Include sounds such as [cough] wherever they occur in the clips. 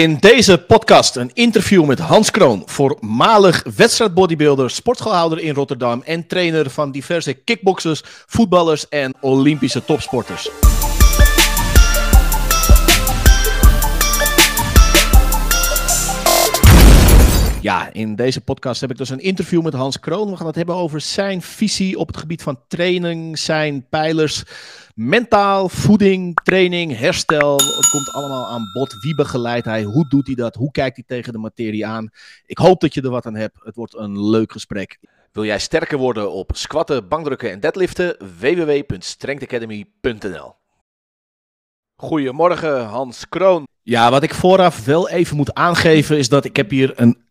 In deze podcast een interview met Hans Kroon, voormalig wedstrijdbodybuilder, sportschoolhouder in Rotterdam en trainer van diverse kickboxers, voetballers en Olympische topsporters. Ja, in deze podcast heb ik dus een interview met Hans Kroon. We gaan het hebben over zijn visie op het gebied van training, zijn pijlers, mentaal, voeding, training, herstel. Het komt allemaal aan bod. Wie begeleidt hij? Hoe doet hij dat? Hoe kijkt hij tegen de materie aan? Ik hoop dat je er wat aan hebt. Het wordt een leuk gesprek. Wil jij sterker worden op squatten, bankdrukken en deadliften? www.strengthacademy.nl Goedemorgen Hans Kroon. Ja, wat ik vooraf wel even moet aangeven is dat ik heb hier een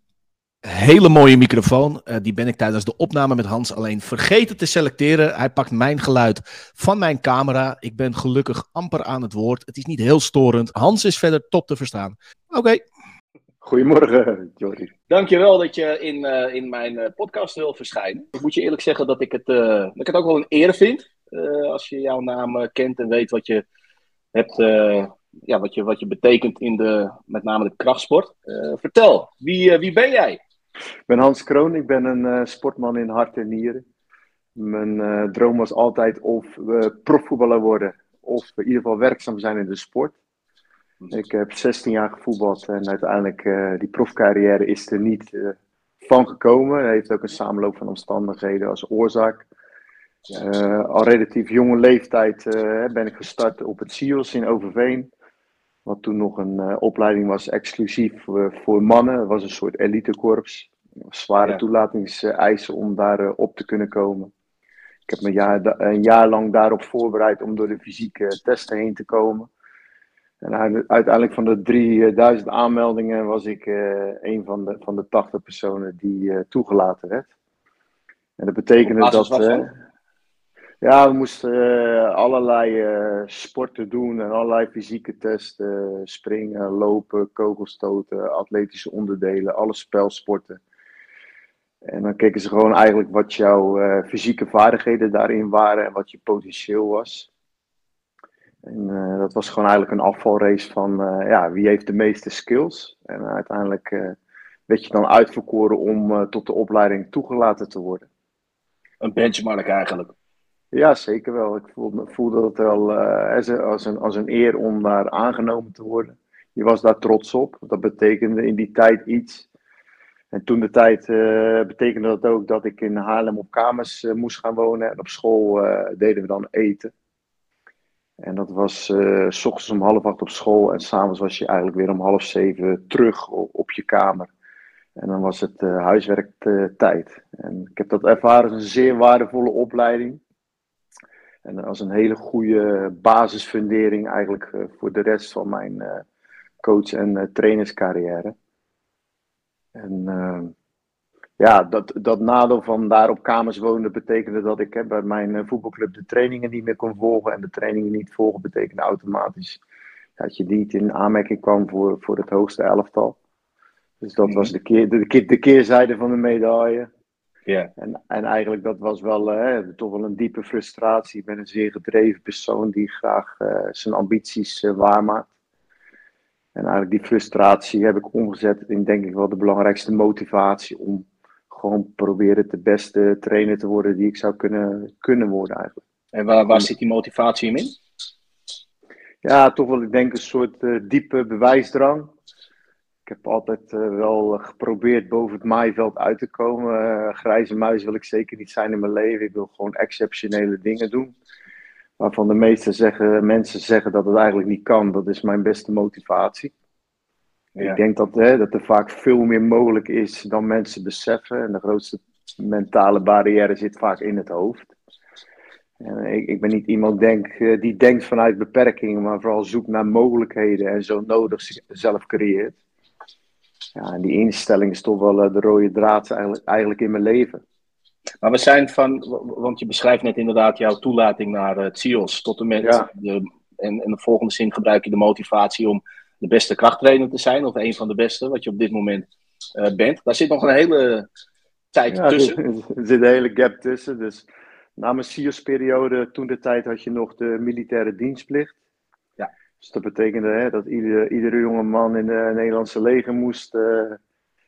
hele mooie microfoon. Uh, die ben ik tijdens de opname met Hans alleen vergeten te selecteren. Hij pakt mijn geluid van mijn camera. Ik ben gelukkig amper aan het woord. Het is niet heel storend. Hans is verder top te verstaan. Oké. Goedemorgen, Jordi. Dankjewel dat je in, uh, in mijn uh, podcast wil verschijnen. Ik moet je eerlijk zeggen dat ik het, dat ik het ook wel een eer vind. als je jouw naam kent en weet wat je hebt ja, wat, je, wat je betekent in de, met name de krachtsport. vertel, wie, wie ben jij? Ik ben Hans Kroon, ik ben een uh, sportman in hart en nieren. Mijn uh, droom was altijd of we profvoetballer worden of in ieder geval werkzaam zijn in de sport. Ik heb 16 jaar gevoetbald en uiteindelijk uh, die profcarrière is er niet van gekomen. Dat heeft ook een samenloop van omstandigheden als oorzaak. al relatief jonge leeftijd ben ik gestart op het SIOS in Overveen. Wat toen nog een uh, opleiding was exclusief uh, voor mannen. Het was een soort elitekorps. Zware ja. toelatingseisen om daar uh, op te kunnen komen. Ik heb me jaar, een jaar lang daarop voorbereid om door de fysieke testen heen te komen. En uiteindelijk van de 3000 aanmeldingen was ik een van de, van de 80 personen die toegelaten werd. En dat betekende dat. Ja, we moesten uh, allerlei uh, sporten doen en allerlei fysieke testen. Springen, lopen, kogelstoten, atletische onderdelen, alle spelsporten. En dan keken ze gewoon eigenlijk wat jouw uh, fysieke vaardigheden daarin waren en wat je potentieel was. En dat was gewoon eigenlijk een afvalrace van ja, wie heeft de meeste skills. En uiteindelijk werd je dan uitverkoren om tot de opleiding toegelaten te worden. Een benchmark eigenlijk. Ja, zeker wel. Ik voelde, voelde het wel uh, als, een, als een eer om daar aangenomen te worden. Je was daar trots op. Dat betekende in die tijd iets. En toen de tijd uh, betekende dat ook dat ik in Haarlem op kamers uh, moest gaan wonen. En op school deden we dan eten. En dat was s ochtends om half acht op school. En s'avonds was je eigenlijk weer om half zeven terug op, op je kamer. En dan was het huiswerktijd. En ik heb dat ervaren als een zeer waardevolle opleiding. En als een hele goede basisfundering eigenlijk uh, voor de rest van mijn uh, coach- en uh, trainerscarrière. En ja, dat, dat nadeel van daar op kamers wonen betekende dat ik hè, bij mijn voetbalclub de trainingen niet meer kon volgen. En de trainingen niet volgen betekende automatisch dat je niet in aanmerking kwam voor, voor het hoogste elftal. Dus dat was de, keer, de, de keerzijde van de medaille. Ja. En, en eigenlijk dat was wel uh, toch wel een diepe frustratie. Ik ben een zeer gedreven persoon die graag uh, zijn ambities uh, waarmaakt. En eigenlijk die frustratie heb ik omgezet in denk ik wel de belangrijkste motivatie om gewoon proberen de beste trainer te worden die ik zou kunnen, kunnen worden eigenlijk. En waar, waar zit die motivatie in? Ja, toch wel ik denk een soort diepe bewijsdrang. Ik heb altijd uh, wel geprobeerd boven het maaiveld uit te komen. Uh, grijze muis wil ik zeker niet zijn in mijn leven. Ik wil gewoon exceptionele dingen doen. Waarvan de meeste zeggen, mensen zeggen dat het eigenlijk niet kan. Dat is mijn beste motivatie. Ja. Ik denk dat, hè, dat er vaak veel meer mogelijk is dan mensen beseffen. En de grootste mentale barrière zit vaak in het hoofd. En ik, ik ben niet iemand denk, uh, die denkt vanuit beperkingen, maar vooral zoekt naar mogelijkheden en zo nodig zelf creëert. Ja, en die instelling is toch wel eh, de rode draad eigenlijk, eigenlijk in mijn leven. Maar we zijn van, want je beschrijft net inderdaad jouw toelating naar het CIOS tot en met ja. de, en in de volgende zin gebruik je de motivatie om de beste krachttrainer te zijn, of een van de beste, wat je op dit moment uh, bent. Daar zit nog een hele tijd ja, tussen. [laughs] Er zit een hele gap tussen. Dus na mijn CIOS-periode, toen de tijd had je nog de militaire dienstplicht. Dus dat betekende hè, dat iedere, iedere jonge man in de Nederlandse leger moest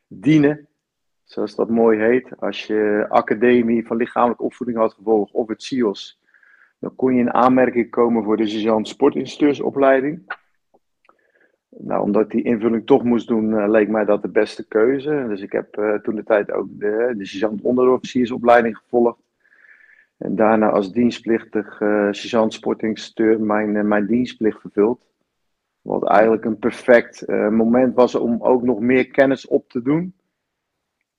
dienen zoals dat mooi heet. Als je academie van lichamelijke opvoeding had gevolgd of het CIOS, dan kon je in aanmerking komen voor de sergeant sportinstructeursopleiding. Nou, omdat ik die invulling toch moest doen, uh, leek mij dat de beste keuze. Dus ik heb toen de tijd ook de, de sergeant onderofficiersopleiding gevolgd. En daarna als dienstplichtig uh, sergeant sportinstructeur mijn, mijn dienstplicht vervuld. Wat eigenlijk een perfect moment was om ook nog meer kennis op te doen.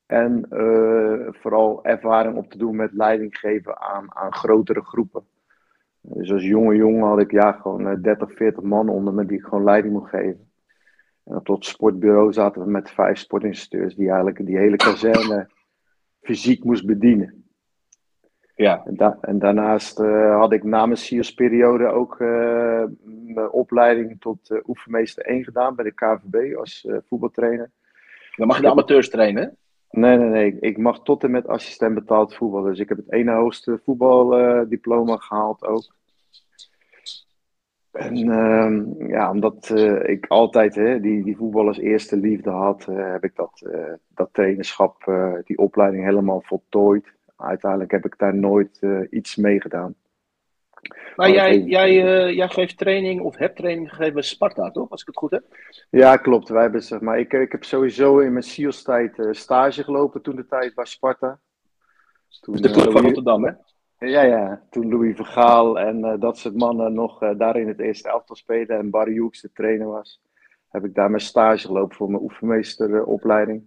En vooral ervaring op te doen met leiding geven aan, aan grotere groepen. Dus als jonge jongen had ik ja, gewoon 30, 40 man onder me die ik gewoon leiding moest geven. En op het sportbureau zaten we met vijf sportinstructeurs die eigenlijk die hele kazerne fysiek moest bedienen. Ja. En, en daarnaast uh, had ik na mijn SIOS-periode ook uh, mijn opleiding tot uh, oefenmeester 1 gedaan bij de KVB als voetbaltrainer. Dan mag je de amateurs trainen? Nee, nee, nee. Ik mag tot en met assistent betaald voetbal. Dus ik heb het ene hoogste voetbaldiploma gehaald ook. En uh, ja, omdat uh, ik altijd hè, die, die voetballers eerste liefde had, uh, heb ik dat, dat trainerschap, die opleiding helemaal voltooid. Uiteindelijk heb ik daar nooit iets mee gedaan. Maar jij, jij, jij geeft training of hebt training gegeven bij Sparta, toch? Als ik het goed heb? Ja, klopt. Wij hebben, zeg maar, ik, ik heb sowieso in mijn SIOS-tijd stage gelopen toen de tijd bij Sparta. Toen, de club van Rotterdam, hè? Ja, ja. Toen Louis Vergaal en dat soort mannen nog daar in het eerste elftal spelen en Barry Hoeks de trainer was, heb ik daar mijn stage gelopen voor mijn oefenmeesteropleiding.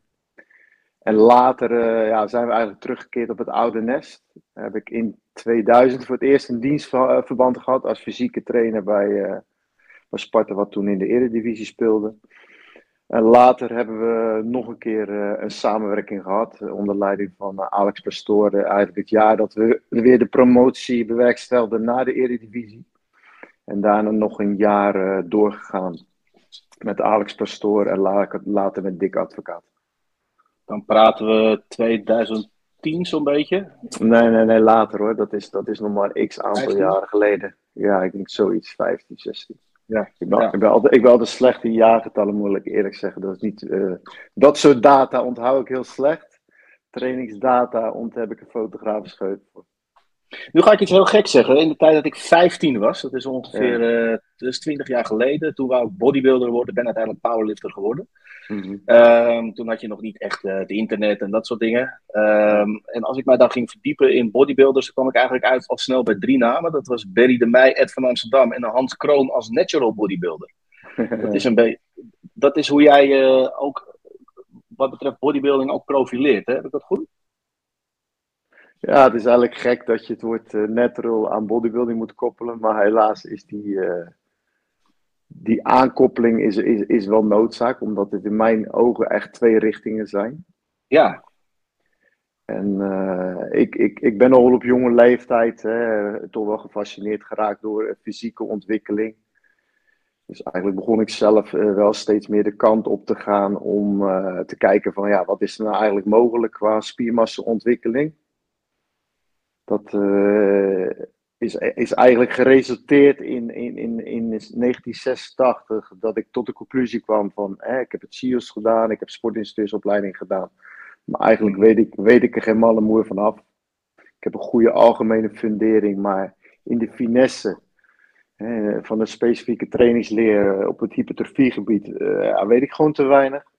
En later uh, ja, zijn we eigenlijk teruggekeerd op het oude nest. Heb ik in 2000 voor het eerst een dienstverband gehad als fysieke trainer bij, bij Sparta, wat toen in de Eredivisie speelde. En later hebben we nog een keer uh, een samenwerking gehad uh, onder leiding van uh, Alex Pastoor. eigenlijk het jaar dat we weer de promotie bewerkstelden naar de Eredivisie. En daarna nog een jaar doorgegaan met Alex Pastoor en later met Dick Advocaat. Dan praten we 2010 zo'n beetje? Nee, nee, nee, later hoor. Dat is, dat is nog maar x aantal 15? jaren geleden. Ja, ik denk zoiets, 15, 16. Ja, ik ben, ja. ik ben, altijd, ik ben altijd slecht in jaargetallen, moet ik eerlijk zeggen. Dat, is niet, uh, dat soort data onthoud ik heel slecht. Trainingsdata ont heb ik een fotografisch geheugen voor. Nu ga ik iets heel gek zeggen. In de tijd dat ik 15 was, dat is ongeveer ja. uh, dus 20 jaar geleden, toen wou ik bodybuilder worden, ben uiteindelijk powerlifter geworden. Mm -hmm. um, toen had je nog niet echt uh, de internet en dat soort dingen. Um, en als ik mij dan ging verdiepen in bodybuilders, kwam ik eigenlijk uit al snel bij drie namen. Dat was Barry de Meij, Ed van Amsterdam en Hans Kroon als natural bodybuilder. [laughs] dat, is een dat is hoe jij uh, ook, wat betreft bodybuilding, ook profileert. Hè? Heb ik dat goed? Ja, het is eigenlijk gek dat je het woord uh, natural aan bodybuilding moet koppelen, maar helaas is die, uh, die aankoppeling is, is, is wel noodzaak, omdat het in mijn ogen echt twee richtingen zijn. Ja. En uh, ik, ik, ik ben al op jonge leeftijd hè, toch wel gefascineerd geraakt door fysieke ontwikkeling. Dus eigenlijk begon ik zelf wel steeds meer de kant op te gaan om te kijken van ja, wat is er nou eigenlijk mogelijk qua spiermassaontwikkeling dat uh, is, is eigenlijk geresulteerd in, in, in, in 1986 dat ik tot de conclusie kwam van hè, ik heb het CIO's gedaan, ik heb sportinstructeursopleiding gedaan. Maar eigenlijk weet ik, weet ik er geen malle moer van af. Ik heb een goede algemene fundering, maar in de finesse hè, van een specifieke trainingsleer op het hypertrofiegebied uh, weet ik gewoon te weinig.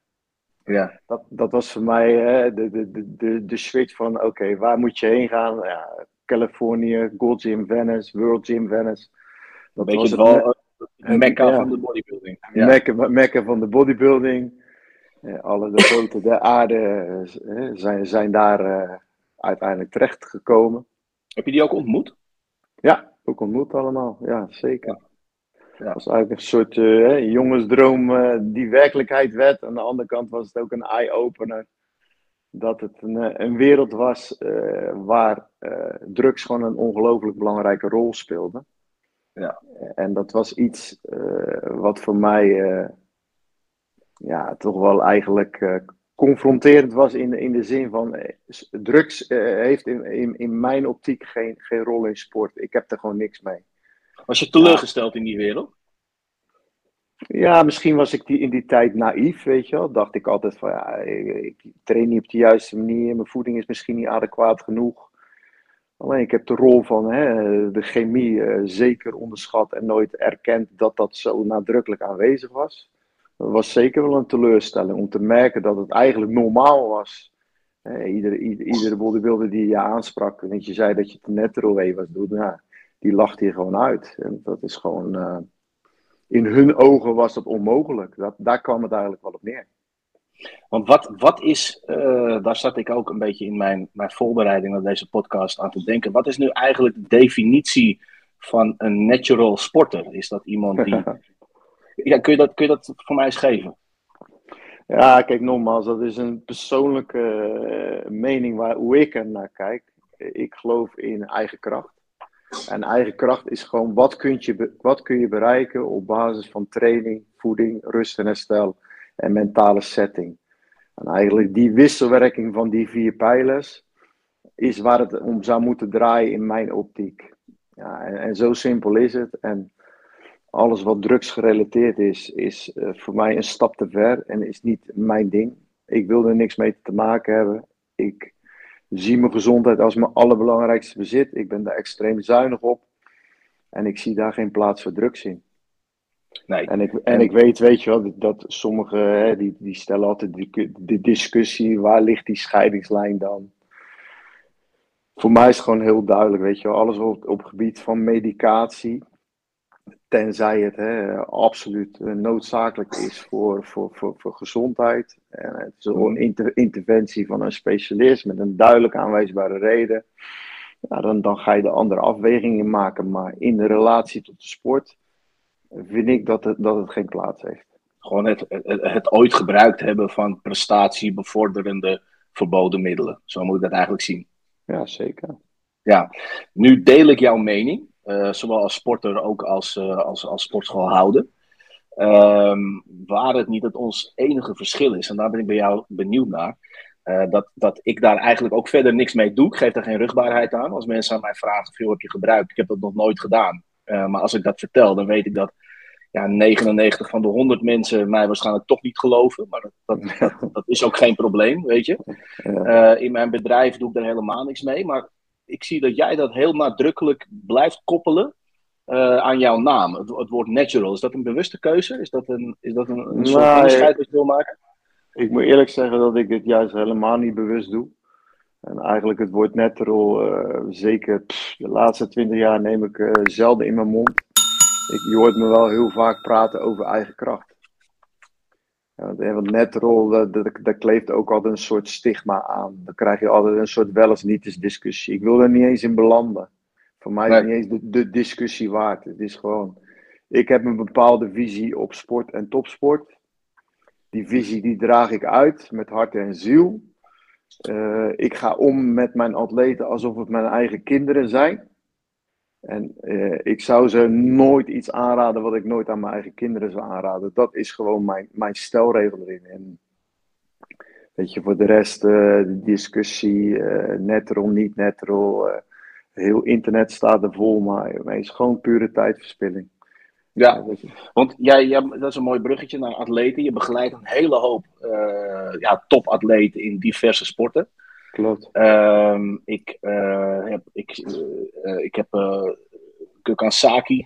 Ja. Dat, dat was voor mij hè, de, de, de, de switch van oké, okay, waar moet je heen gaan? Ja, Californië, Gold Gym Venice, World Gym Venice. Dat Beetje was het wel mekka ja. van de bodybuilding. Ja. Mekka, mekka van de bodybuilding. alle de grote der aarde zijn, zijn daar uh, uiteindelijk terecht gekomen. Heb je die ook ontmoet? Ja, ook ontmoet allemaal. Ja, zeker. Ja. Het was eigenlijk een soort uh, jongensdroom uh, die werkelijkheid werd. Aan de andere kant was het ook een eye-opener. Dat het een, een wereld was uh, waar drugs gewoon een ongelooflijk belangrijke rol speelde. Ja. En dat was iets wat voor mij ja, toch wel eigenlijk confronterend was in, in de zin van drugs heeft in, in, in mijn optiek geen, geen rol in sport. Ik heb er gewoon niks mee. Was je teleurgesteld ja. in die wereld? Ja, misschien was ik die, in die tijd naïef, weet je wel. Dacht ik altijd van, ja, ik, train niet op de juiste manier. Mijn voeding is misschien niet adequaat genoeg. Alleen ik heb de rol van hè, de chemie uh, zeker onderschat en nooit erkend dat dat zo nadrukkelijk aanwezig was. Dat was zeker wel een teleurstelling om te merken dat het eigenlijk normaal was. iedere, iedere, iedere bodybuilder die je aansprak, want je zei dat je het net was doen, ja, die lacht hier gewoon uit. En dat is gewoon, uh, in hun ogen was dat onmogelijk. Dat, daar kwam het eigenlijk wel op neer. Want wat, wat is, uh, daar zat ik ook een beetje in mijn, mijn voorbereiding naar deze podcast aan te denken. Wat is nu eigenlijk de definitie van een natural sporter? Is dat iemand die. [laughs] ja, kun, je dat, kun je dat voor mij eens geven? Ja, kijk, nogmaals, dat is een persoonlijke uh, mening waar, hoe ik er naar kijk. Ik geloof in eigen kracht. En eigen kracht is gewoon wat kun, je, wat kun je bereiken op basis van training, voeding, rust en herstel en mentale setting. En eigenlijk die wisselwerking van die vier pijlers is waar het om zou moeten draaien in mijn optiek. Ja, en, en zo simpel is het. En alles wat drugsgerelateerd is, is uh, voor mij een stap te ver en is niet mijn ding. Ik wil er niks mee te maken hebben. Ik zie mijn gezondheid als mijn allerbelangrijkste bezit. Ik ben daar extreem zuinig op. En ik zie daar geen plaats voor drugs in. Nee. En, ik, en ik weet, weet je wel, dat sommigen hè, die, die stellen altijd de, de discussie, waar ligt die scheidingslijn dan? Voor mij is het gewoon heel duidelijk, weet je wel, alles op, op gebied van medicatie, tenzij het hè, absoluut eh, noodzakelijk is voor, voor, voor, voor gezondheid. En het is een inter, interventie van een specialist met een duidelijk aanwijsbare reden. Ja, dan, dan ga je de andere afwegingen maken, maar in de relatie tot de sport vind ik dat het, dat het geen plaats heeft. Gewoon het, het, het ooit gebruikt hebben van prestatiebevorderende verboden middelen. Zo moet ik dat eigenlijk zien. Ja, zeker. Ja, nu deel ik jouw mening, zowel als sporter ook als, uh, als, als sportschoolhouder. Um, waar het niet dat ons enige verschil is, en daar ben ik bij jou benieuwd naar, uh, dat, dat ik daar eigenlijk ook verder niks mee doe. Ik geef daar geen rugbaarheid aan. Als mensen aan mij vragen, veel heb je gebruikt? Ik heb dat nog nooit gedaan. maar als ik dat vertel, dan weet ik dat ja, 99 van de 100 mensen mij waarschijnlijk toch niet geloven. Maar dat, dat, [laughs] dat, is ook geen probleem, weet je. Uh, in mijn bedrijf doe ik daar helemaal niks mee. Maar ik zie dat jij dat heel nadrukkelijk blijft koppelen uh, aan jouw naam. Het, het, woord natural. Is dat een bewuste keuze? Is dat een, is dat een, een nou, soort onderscheid dat je wil maken? Ik moet eerlijk zeggen dat ik het juist helemaal niet bewust doe. En eigenlijk het woord natural, uh, zeker pff, de laatste twintig jaar neem ik zelden in mijn mond ik, je hoort me wel heel vaak praten over eigen kracht. Want netrol, daar kleeft ook altijd een soort stigma aan. Dan krijg je altijd een soort wel of niet eens discussie. Ik wil er niet eens in belanden. Voor mij is het niet eens de, de, discussie waard. Het is gewoon, ik heb een bepaalde visie op sport en topsport. Die visie die draag ik uit met hart en ziel. Uh, ik ga om met mijn atleten alsof het mijn eigen kinderen zijn. En eh, ik zou ze nooit iets aanraden wat ik nooit aan mijn eigen kinderen zou aanraden. Dat is gewoon mijn, mijn stelregel erin. En weet je, voor de rest, uh, de discussie, uh, netro, niet netro, heel internet staat er vol, maar het is gewoon pure tijdverspilling. Ja, want jij, jij, dat is een mooi bruggetje naar atleten. Je begeleidt een hele hoop ja, topatleten in diverse sporten. Klopt. Um, ik, uh, heb, ik, uh, ik heb uh, Kukansaki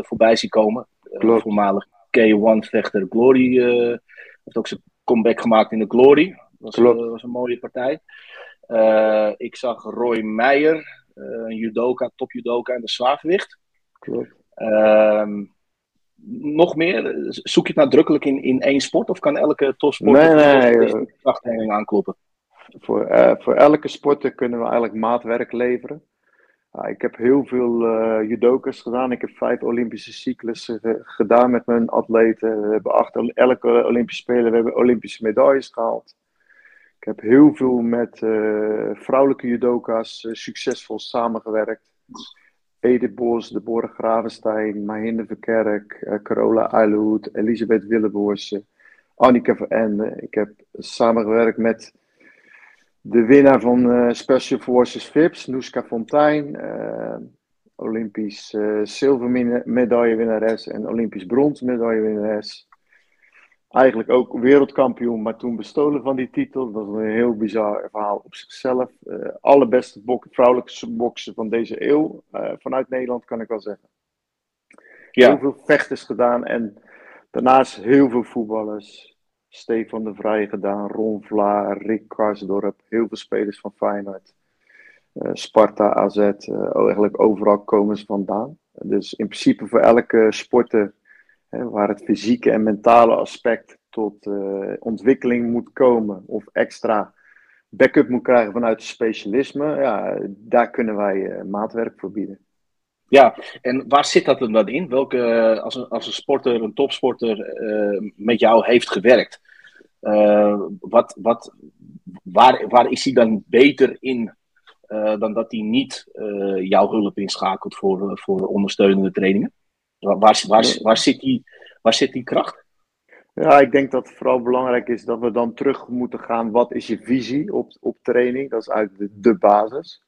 voorbij zien komen. voormalig K1-vechter Glory. heeft ook zijn comeback gemaakt in de Glory. Dat was, was een mooie partij. ik zag Roy Meijer, een judoka, top judoka in de zwaargewicht. Klopt. Um, nog meer? Zoek je het nadrukkelijk in, in één sport? Of kan elke topsport nee, nee, nee, aankloppen? Voor, uh, voor elke sporter kunnen we eigenlijk maatwerk leveren. Uh, ik heb heel veel uh, judokas gedaan. Ik heb vijf Olympische cyclussen gedaan met mijn atleten. We hebben acht, elke Olympische Spelen we hebben Olympische medailles gehaald. Ik heb heel veel met vrouwelijke judoka's succesvol samengewerkt. Edith Bos, Deborah Gravenstein, Mahinde Verkerk, Carola Eilehoed, Elisabeth Willeboorse, Annika Verende. Ik heb samengewerkt met de winnaar van uh, Special Forces VIPS, Noeska Fontijn. Uh, Olympisch uh, zilvermedaillewinnares en Olympisch bronsmedaillewinnares. Eigenlijk ook wereldkampioen, maar toen bestolen van die titel. Dat was een heel bizar verhaal op zichzelf. Uh, allerbeste bok, vrouwelijke boksen van deze eeuw. Uh, vanuit Nederland kan ik wel zeggen. Ja. Heel veel vechters gedaan en daarnaast heel veel voetballers. Stefan de Vrij gedaan, Ron Vlaar, Rick Karsdorp, heel veel spelers van Feyenoord. Uh, Sparta, AZ, uh, eigenlijk overal komen ze vandaan. Dus in principe voor elke sporter hè, waar het fysieke en mentale aspect tot uh, ontwikkeling moet komen of extra backup moet krijgen vanuit het specialisme, ja, daar kunnen wij maatwerk voor bieden. Ja, en waar zit dat dan in? Welke, als een, als een sporter, een topsporter, uh, met jou heeft gewerkt, uh, wat, wat, waar, waar is hij dan beter in uh, dan dat hij niet jouw hulp inschakelt voor, voor ondersteunende trainingen? Waar, waar, waar, waar, zit die, waar zit die kracht? Ja, ik denk dat het vooral belangrijk is dat we dan terug moeten gaan. Wat is je visie op, op training? Dat is eigenlijk de, de basis.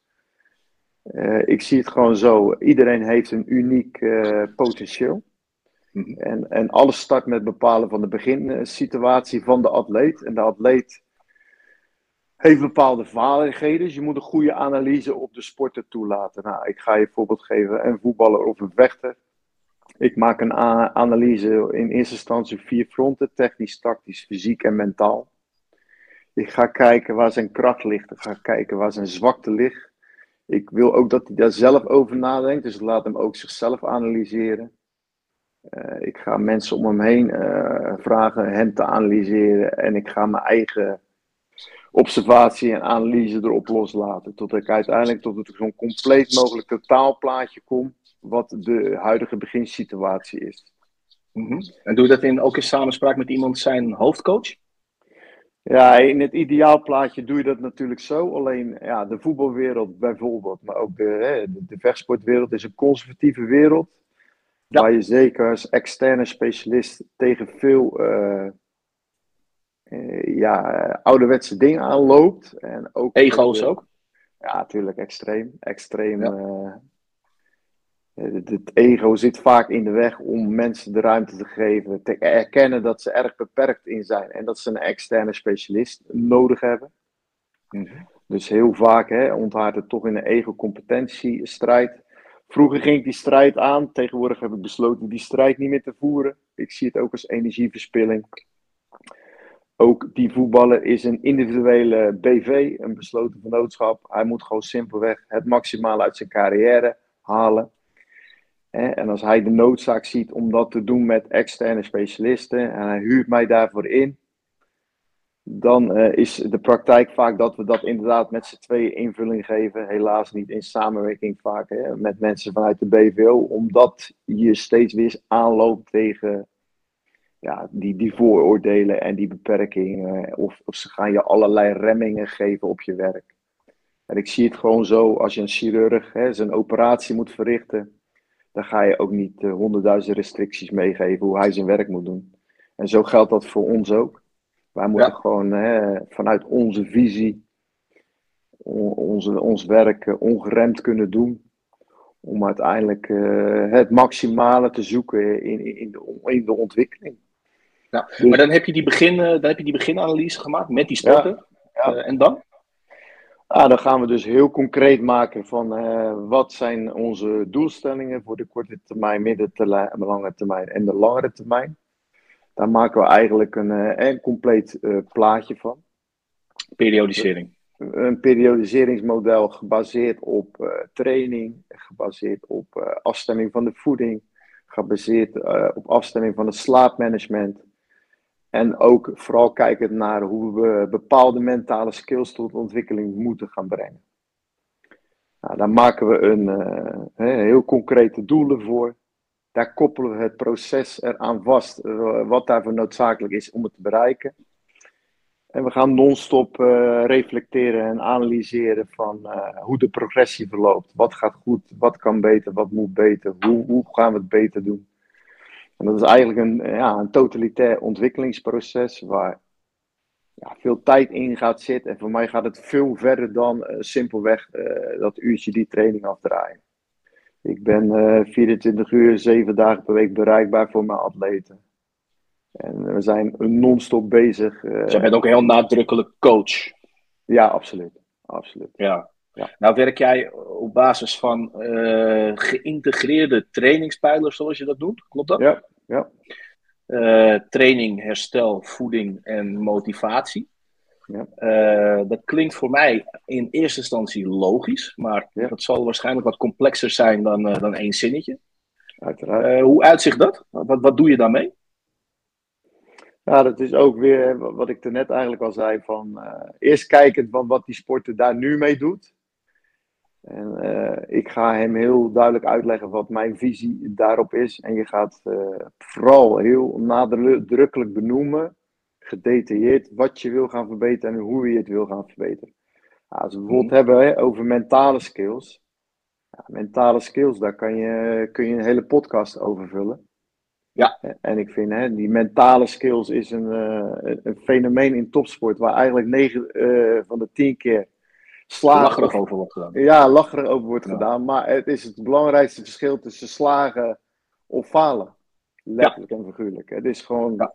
Uh, ik zie het gewoon zo. Iedereen heeft een uniek uh, potentieel. Mhm. En, en alles start met bepalen van de beginsituatie van de atleet. En de atleet heeft bepaalde vaardigheden. Dus je moet een goede analyse op de sporter toelaten. Nou, ik ga je een voorbeeld geven. Een voetballer of een vechter. Ik maak een analyse in eerste instantie vier fronten. Technisch, tactisch, fysiek en mentaal. Ik ga kijken waar zijn kracht ligt. Ik ga kijken waar zijn zwakte ligt ik wil ook dat hij daar zelf over nadenkt, dus laat hem ook zichzelf analyseren. Uh, ik ga mensen om hem heen uh, vragen hen te analyseren en ik ga mijn eigen observatie en analyse erop loslaten. Tot ik uiteindelijk tot zo'n compleet mogelijk totaalplaatje kom wat de huidige beginsituatie is. -hmm. En doe je dat in, ook in samenspraak met iemand zijn hoofdcoach? Ja, in het ideaalplaatje doe je dat natuurlijk zo. Alleen ja, de voetbalwereld bijvoorbeeld, maar ook de, de, vechtsportwereld is een conservatieve wereld. Waar je zeker als externe specialist tegen veel uh, uh, ja, ouderwetse dingen aanloopt. En ook, Ego's ook? Ja, natuurlijk, extreem. Extreem ja. uh, het ego zit vaak in de weg om mensen de ruimte te geven, te erkennen dat ze erg beperkt in zijn en dat ze een externe specialist nodig hebben. Mhm. Dus heel vaak hè, onthaart het toch in een ego-competentiestrijd. Vroeger ging ik die strijd aan, tegenwoordig heb ik besloten die strijd niet meer te voeren. Ik zie het ook als energieverspilling. Ook die voetballer is een individuele BV, een besloten vennootschap. Hij moet gewoon simpelweg het maximale uit zijn carrière halen. En als hij de noodzaak ziet om dat te doen met externe specialisten en hij huurt mij daarvoor in, dan uh, is de praktijk vaak dat we dat inderdaad met z'n tweeën invulling geven. Helaas niet in samenwerking vaak hè, met mensen vanuit de BVO, omdat je steeds weer aanloopt tegen ja, die, die vooroordelen en die beperkingen. Of, of ze gaan je allerlei remmingen geven op je werk. En ik zie het gewoon zo, als je een chirurg hè, zijn operatie moet verrichten dan ga je ook niet uh, honderdduizend restricties meegeven hoe hij zijn werk moet doen. En zo geldt dat voor ons ook. Wij moeten gewoon vanuit onze visie onze, ons werk uh, ongeremd kunnen doen. Om uiteindelijk uh, het maximale te zoeken in, in, de, in de ontwikkeling. Ja, dus, maar dan heb, je die begin, dan heb je die beginanalyse gemaakt met die sporten. Ja, ja. en dan? Ah, dan gaan we dus heel concreet maken van uh, wat zijn onze doelstellingen voor de korte termijn, middentermijn, lange termijn en de langere termijn. Daar maken we eigenlijk een, uh, een compleet uh, plaatje van. Periodisering. Een periodiseringsmodel gebaseerd op training, gebaseerd op afstemming van de voeding, gebaseerd op afstemming van het slaapmanagement, en ook vooral kijken naar hoe we bepaalde mentale skills tot ontwikkeling moeten gaan brengen. Nou, daar maken we een uh, heel concrete doelen voor. Daar koppelen we het proces eraan vast, uh, wat daarvoor noodzakelijk is om het te bereiken. En we gaan non-stop uh, reflecteren en analyseren van hoe de progressie verloopt. Wat gaat goed, wat kan beter, wat moet beter, hoe, hoe gaan we het beter doen. En dat is eigenlijk een, ja, een totalitair ontwikkelingsproces waar ja, veel tijd in gaat zitten. En voor mij gaat het veel verder dan uh, simpelweg uh, dat uurtje die training afdraaien. Ik ben uh, 24 uur, 7 dagen per week bereikbaar voor mijn atleten. En we zijn non-stop bezig. Dus je bent ook een heel nadrukkelijk coach. Ja, absoluut. absoluut. Ja. ja. Nou werk jij op basis van geïntegreerde trainingspijlers, zoals je dat doet. Klopt dat? Ja. Ja. Uh, training, herstel, voeding en motivatie. Ja. Uh, dat klinkt voor mij in eerste instantie logisch, maar ja. dat zal waarschijnlijk wat complexer zijn dan, uh, dan één zinnetje. Uiteraard. hoe uitzicht dat? Wat, wat doe je daarmee? Ja, dat is ook weer wat ik er net eigenlijk al zei. Van, eerst kijken van wat die sporter daar nu mee doet. En uh, ik ga hem heel duidelijk uitleggen wat mijn visie daarop is. En je gaat uh, vooral heel nadrukkelijk benoemen, gedetailleerd, wat je wil gaan verbeteren en hoe je het wil gaan verbeteren. als we bijvoorbeeld hebben hè, over mentale skills. Ja, mentale skills, daar kan je, kun je een hele podcast over vullen. Ja. En ik vind, hè, die mentale skills is een, uh, een fenomeen in topsport waar eigenlijk 9 van de 10 keer slagen. Lacherig over wordt gedaan. Ja, lacherig over wordt gedaan. Maar het is het belangrijkste verschil tussen slagen of falen. Letterlijk en figuurlijk. Het is gewoon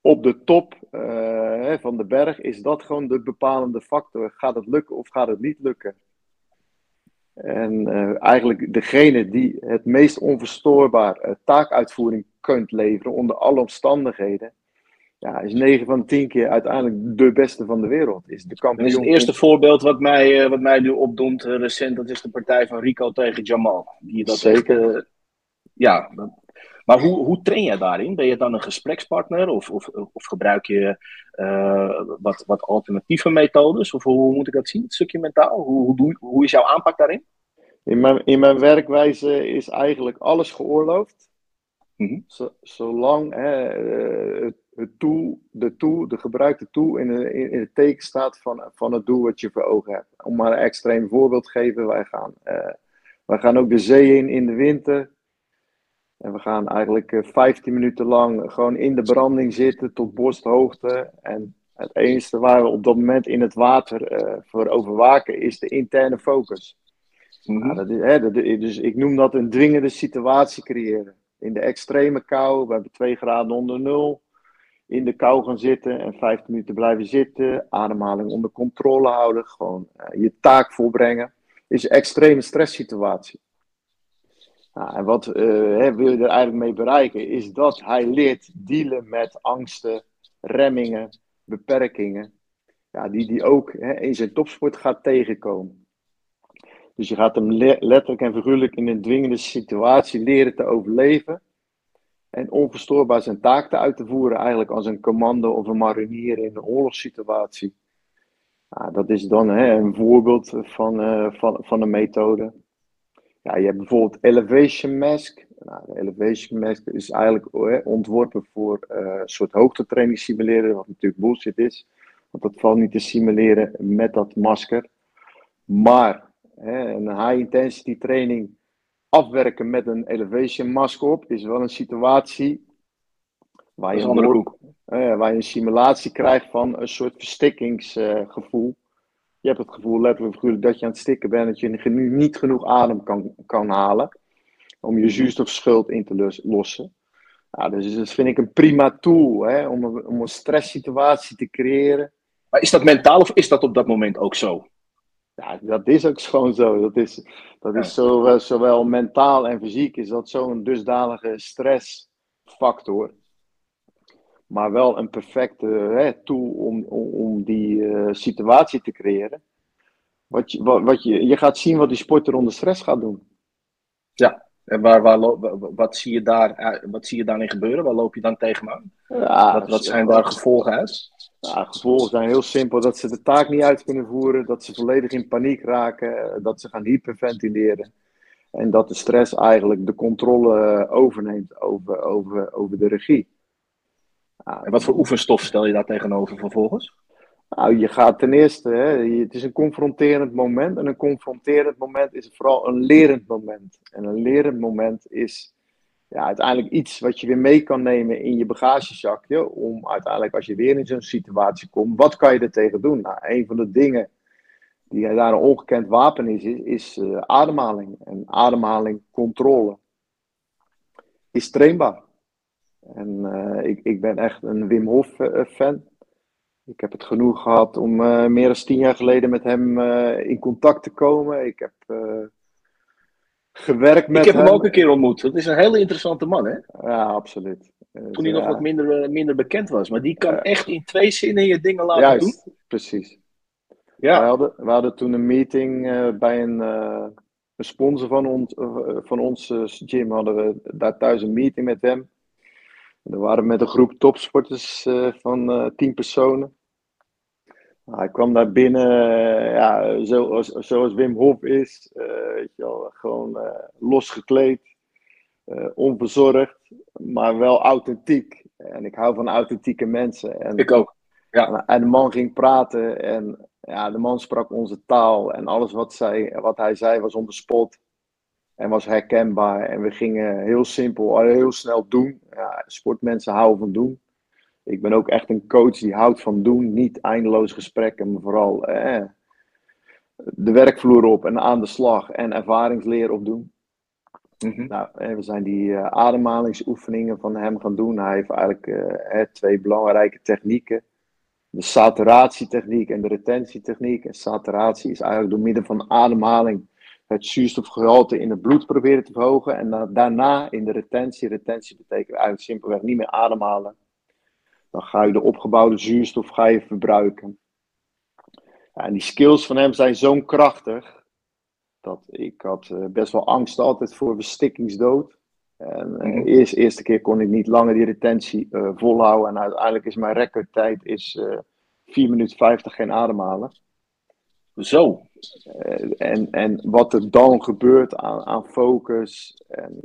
op de top uh, van de berg is dat gewoon de bepalende factor. Gaat het lukken of gaat het niet lukken? En uh, eigenlijk degene die het meest onverstoorbaar uh, taakuitvoering kunt leveren onder alle omstandigheden, ja, is 9 van 10 keer uiteindelijk de beste van de wereld. Is de kampioen. Is het eerste voorbeeld wat mij, uh, wat mij nu opdoemt uh, recent. Dat is de partij van Rico tegen Jamal. Die dat Zeker. Echt, uh, ja, maar hoe, hoe train jij daarin? Ben je dan een gesprekspartner of, of, of gebruik je wat, wat alternatieve methodes? Of hoe moet ik dat zien, het stukje mentaal? Hoe, hoe, doe, hoe is jouw aanpak daarin? In mijn, in mijn werkwijze is eigenlijk alles geoorloofd. Mm -hmm. zolang hè, het het tool, de tool, de gebruikte tool in, de, in, het teken staat van, van het doel wat je voor ogen hebt. Om maar een extreem voorbeeld te geven, wij gaan, uh, wij gaan ook de zee in in de winter. En we gaan eigenlijk uh, 15 minuten lang gewoon in de branding zitten tot borsthoogte. En het enige waar we op dat moment in het water uh, voor overwaken is de interne focus. Mm -hmm. nou, dat is, hè, dat, dus ik noem dat een dwingende situatie creëren. In de extreme kou, we hebben 2 graden onder nul in de kou gaan zitten en 15 minuten blijven zitten, ademhaling onder controle houden, gewoon uh, je taak volbrengen, is een extreme stresssituatie. Nou, en wat hè, wil je er eigenlijk mee bereiken, is dat hij leert dealen met angsten, remmingen, beperkingen, ja, die hij ook hè, in zijn topsport gaat tegenkomen. Dus je gaat hem letterlijk en figuurlijk in een dwingende situatie leren te overleven en onverstoorbaar zijn taak te uit te voeren, eigenlijk als een commando of een marinier in een oorlogssituatie. Dat is dan hè, een voorbeeld van, uh, van, van een methode. Ja, je hebt bijvoorbeeld Elevation Mask. Nou, de Elevation Mask is eigenlijk hè, ontworpen voor uh, een soort hoogtetraining simuleren, wat natuurlijk bullshit is. Want dat valt niet te simuleren met dat masker. Maar hè, een high intensity training afwerken met een elevation mask op is wel een situatie waar je, een. Uh, waar je een simulatie krijgt van een soort verstikkingsgevoel. Uh, je hebt het gevoel letterlijk figuurlijk dat je aan het stikken bent, dat je niet genoeg adem kan, kan halen om je zuurstofschuld in te lossen. Nou, dus dat vind ik een prima tool hè, om, een, om een stresssituatie te creëren. Maar is dat mentaal of is dat op dat moment ook zo? Ja, dat is ook gewoon zo. Dat is, dat is zo, zowel mentaal en fysiek is dat zo'n dusdanige stressfactor. Maar wel een perfecte hè, tool om, om, om die uh, situatie te creëren. Wat je, wat, wat je, je gaat zien wat die sporter onder stress gaat doen. Ja, en waar, waar, wat, zie je daar, eh, wat zie je daarin gebeuren? Waar loop je dan tegenaan? Ja, wat, wat zijn daar gevolgen uit? Ja, gevolgen zijn heel simpel. Dat ze de taak niet uit kunnen voeren, dat ze volledig in paniek raken, dat ze gaan hyperventileren. En dat de stress eigenlijk de controle overneemt over, over, over de regie. En wat voor oefenstof stel je daar tegenover vervolgens? Nou, je gaat ten eerste, hè, het is een confronterend moment. En een confronterend moment is vooral een lerend moment. En een lerend moment is ja, uiteindelijk iets wat je weer mee kan nemen in je bagagezakje. Om uiteindelijk, als je weer in zo'n situatie komt, wat kan je er tegen doen? Nou, een van de dingen die daar een ongekend wapen is, is, is ademhaling. En ademhaling, controle, is trainbaar. En ik, ik ben echt een Wim Hof fan. Ik heb het genoeg gehad om meer dan tien jaar geleden met hem in contact te komen. Ik heb gewerkt met Ik heb hem, ook een keer ontmoet. Dat is een hele interessante man, hè? Ja, absoluut. Toen hij nog wat minder, eh, minder bekend was. Maar die kan echt in twee zinnen je dingen laten Juist, doen. precies. Ja. We, hadden, we hadden toen een meeting uh, bij een, uh, een, sponsor van, ons, van ons gym. Hadden we daar thuis een meeting met hem. En we waren met een groep topsporters van tien personen. Nou, hij kwam daar binnen, ja, zoals, zoals Wim Hof is, weet je wel, gewoon losgekleed, onverzorgd maar wel authentiek. En ik hou van authentieke mensen. En, ik ook. Ja. En de man ging praten en ja, de man sprak onze taal. En alles wat, zij, wat hij zei was on the spot. En was herkenbaar. En we gingen heel simpel, heel snel doen. Ja, sportmensen houden van doen. Ik ben ook echt een coach die houdt van doen. Niet eindeloos gesprekken, maar vooral eh, de werkvloer op en aan de slag. En ervaringsleer opdoen. Mhm. Nou, we zijn die uh, ademhalingsoefeningen van hem gaan doen. Hij heeft eigenlijk uh, twee belangrijke technieken. De saturatietechniek en de retentietechniek. En saturatie is eigenlijk door middel van ademhaling het zuurstofgehalte in het bloed proberen te verhogen. En daarna in de retentie. Retentie betekent eigenlijk simpelweg niet meer ademhalen. Dan ga je de opgebouwde zuurstof ga je verbruiken. En die skills van hem zijn zo krachtig dat ik had uh, best wel angst altijd voor verstikkingsdood. En uh, mm. eerst, eerste keer kon ik niet langer die retentie uh, volhouden. En uiteindelijk is mijn recordtijd is 4 minuten 50 geen ademhalen. Zo. en, en wat er dan gebeurt aan, aan focus. En,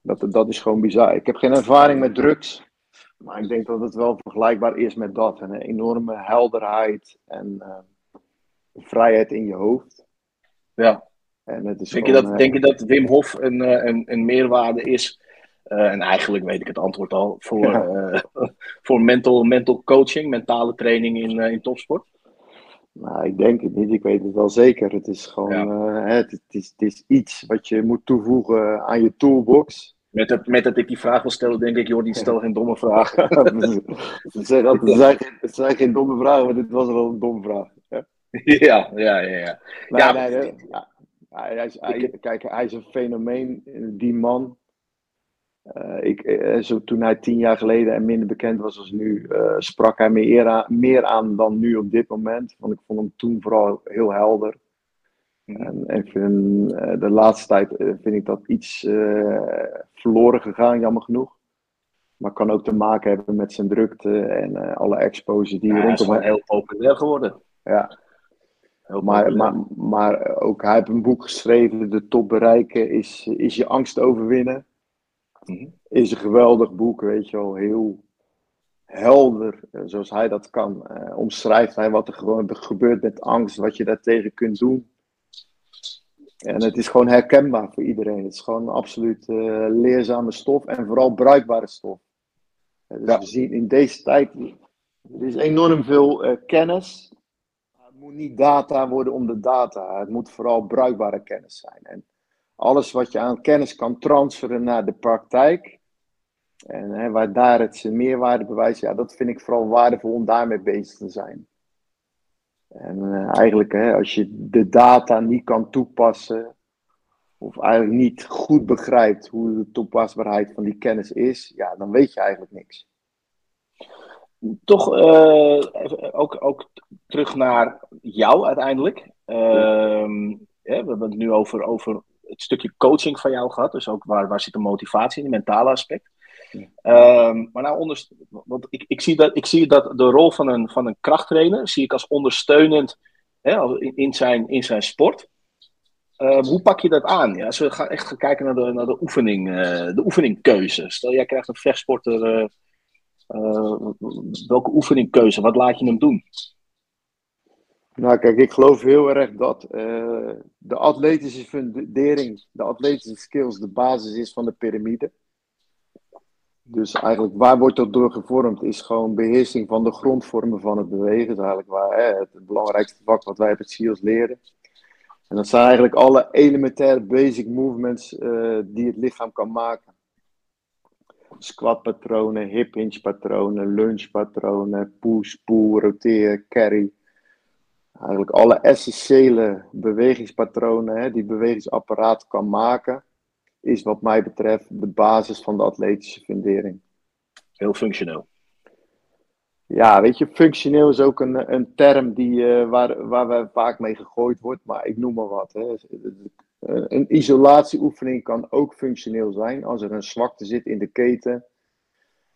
dat, dat is gewoon bizar. Ik heb geen ervaring met drugs. Maar ik denk dat het wel vergelijkbaar is met dat. Een enorme helderheid en vrijheid in je hoofd. Ja. En het is denk, je dat, uh, denk je dat Wim Hof een, eh, een, een meerwaarde is? Uh, en eigenlijk weet ik het antwoord al. Voor, ja. [laughs] voor mental, mental coaching, mentale training in, in topsport? Nou, ik denk het niet. Ik weet het wel zeker. Het is gewoon ja. het, het, is, het is iets wat je moet toevoegen aan je toolbox. Met, het, met dat ik die vraag wil stellen, denk ik, joh, die stel geen domme vragen. [laughs] het, zijn, het, zijn, het zijn geen domme vragen, maar dit was wel een domme vraag. Ja, ja, ja. ja. Nee, ja, nee, nee, ja. Hij, is, hij, kijk, hij is een fenomeen, die man. Uh, ik, uh, zo, toen hij tien jaar geleden en minder bekend was als nu, uh, sprak hij meer aan, meer aan dan nu op dit moment. Want ik vond hem toen vooral heel helder. En, vind, de laatste tijd vind ik dat iets verloren gegaan, jammer genoeg. Maar kan ook te maken hebben met zijn drukte en alle exposure die ja, rondom hem... heel populair geworden. Ja, maar, maar, maar ook hij heeft een boek geschreven, De Top Bereiken, is, is je angst overwinnen. Mm Is een geweldig boek, weet je wel, heel helder, eh, zoals hij dat kan. Uh, omschrijft hij wat er gewoon gebeurt met angst, wat je daartegen kunt doen. En het is gewoon herkenbaar voor iedereen. Het is gewoon absoluut uh, leerzame stof en vooral bruikbare stof. dus ja. we zien in deze tijd, er is enorm veel kennis moet niet data worden om de data. Het moet vooral bruikbare kennis zijn. En alles wat je aan kennis kan transferen naar de praktijk. En hè, waar daar het zijn meerwaarde bewijst, ja, dat vind ik vooral waardevol om daarmee bezig te zijn. En uh, eigenlijk, hè, als je de data niet kan toepassen, of eigenlijk niet goed begrijpt hoe de toepasbaarheid van die kennis is, ja, dan weet je eigenlijk niks toch uh, ook, ook terug naar jou uiteindelijk. Uh, we hebben het nu over, over het stukje coaching van jou gehad. Dus ook waar, waar zit de motivatie in, het mentale aspect. Uh, maar nou, want ik, ik, zie dat, ik zie dat de rol van een, van een krachttrainer zie ik als ondersteunend hè, in, zijn, in zijn sport. Ehm, hoe pak je dat aan? Ja, als gaan echt gaan kijken naar de, naar de, oefening, uh, de oefeningkeuze. Stel, jij krijgt een vechtsporter eh, uh, welke oefeningkeuze? Wat laat je hem doen? Nou, kijk, ik geloof heel erg dat de atletische fundering, de atletische skills, de basis is van de piramide. Dus eigenlijk waar wordt dat door gevormd is gewoon beheersing van de grondvormen van het bewegen. Dat is eigenlijk waar, hè, het belangrijkste vak wat wij op het SEALS leren. En dat zijn eigenlijk alle elementaire basic movements uh, die het lichaam kan maken. Squat patronen, hip hinge patronen, lunge patronen, push, pull, roteer, carry. Eigenlijk alle essentiële bewegingspatronen hè, die het bewegingsapparaat kan maken is wat mij betreft de basis van de atletische fundering. Heel functioneel. Ja, weet je, functioneel is ook een, een term die, uh, waar, waar we vaak mee gegooid wordt, maar ik noem maar wat. Hè. Een isolatieoefening kan ook functioneel zijn als er een zwakte zit in de keten.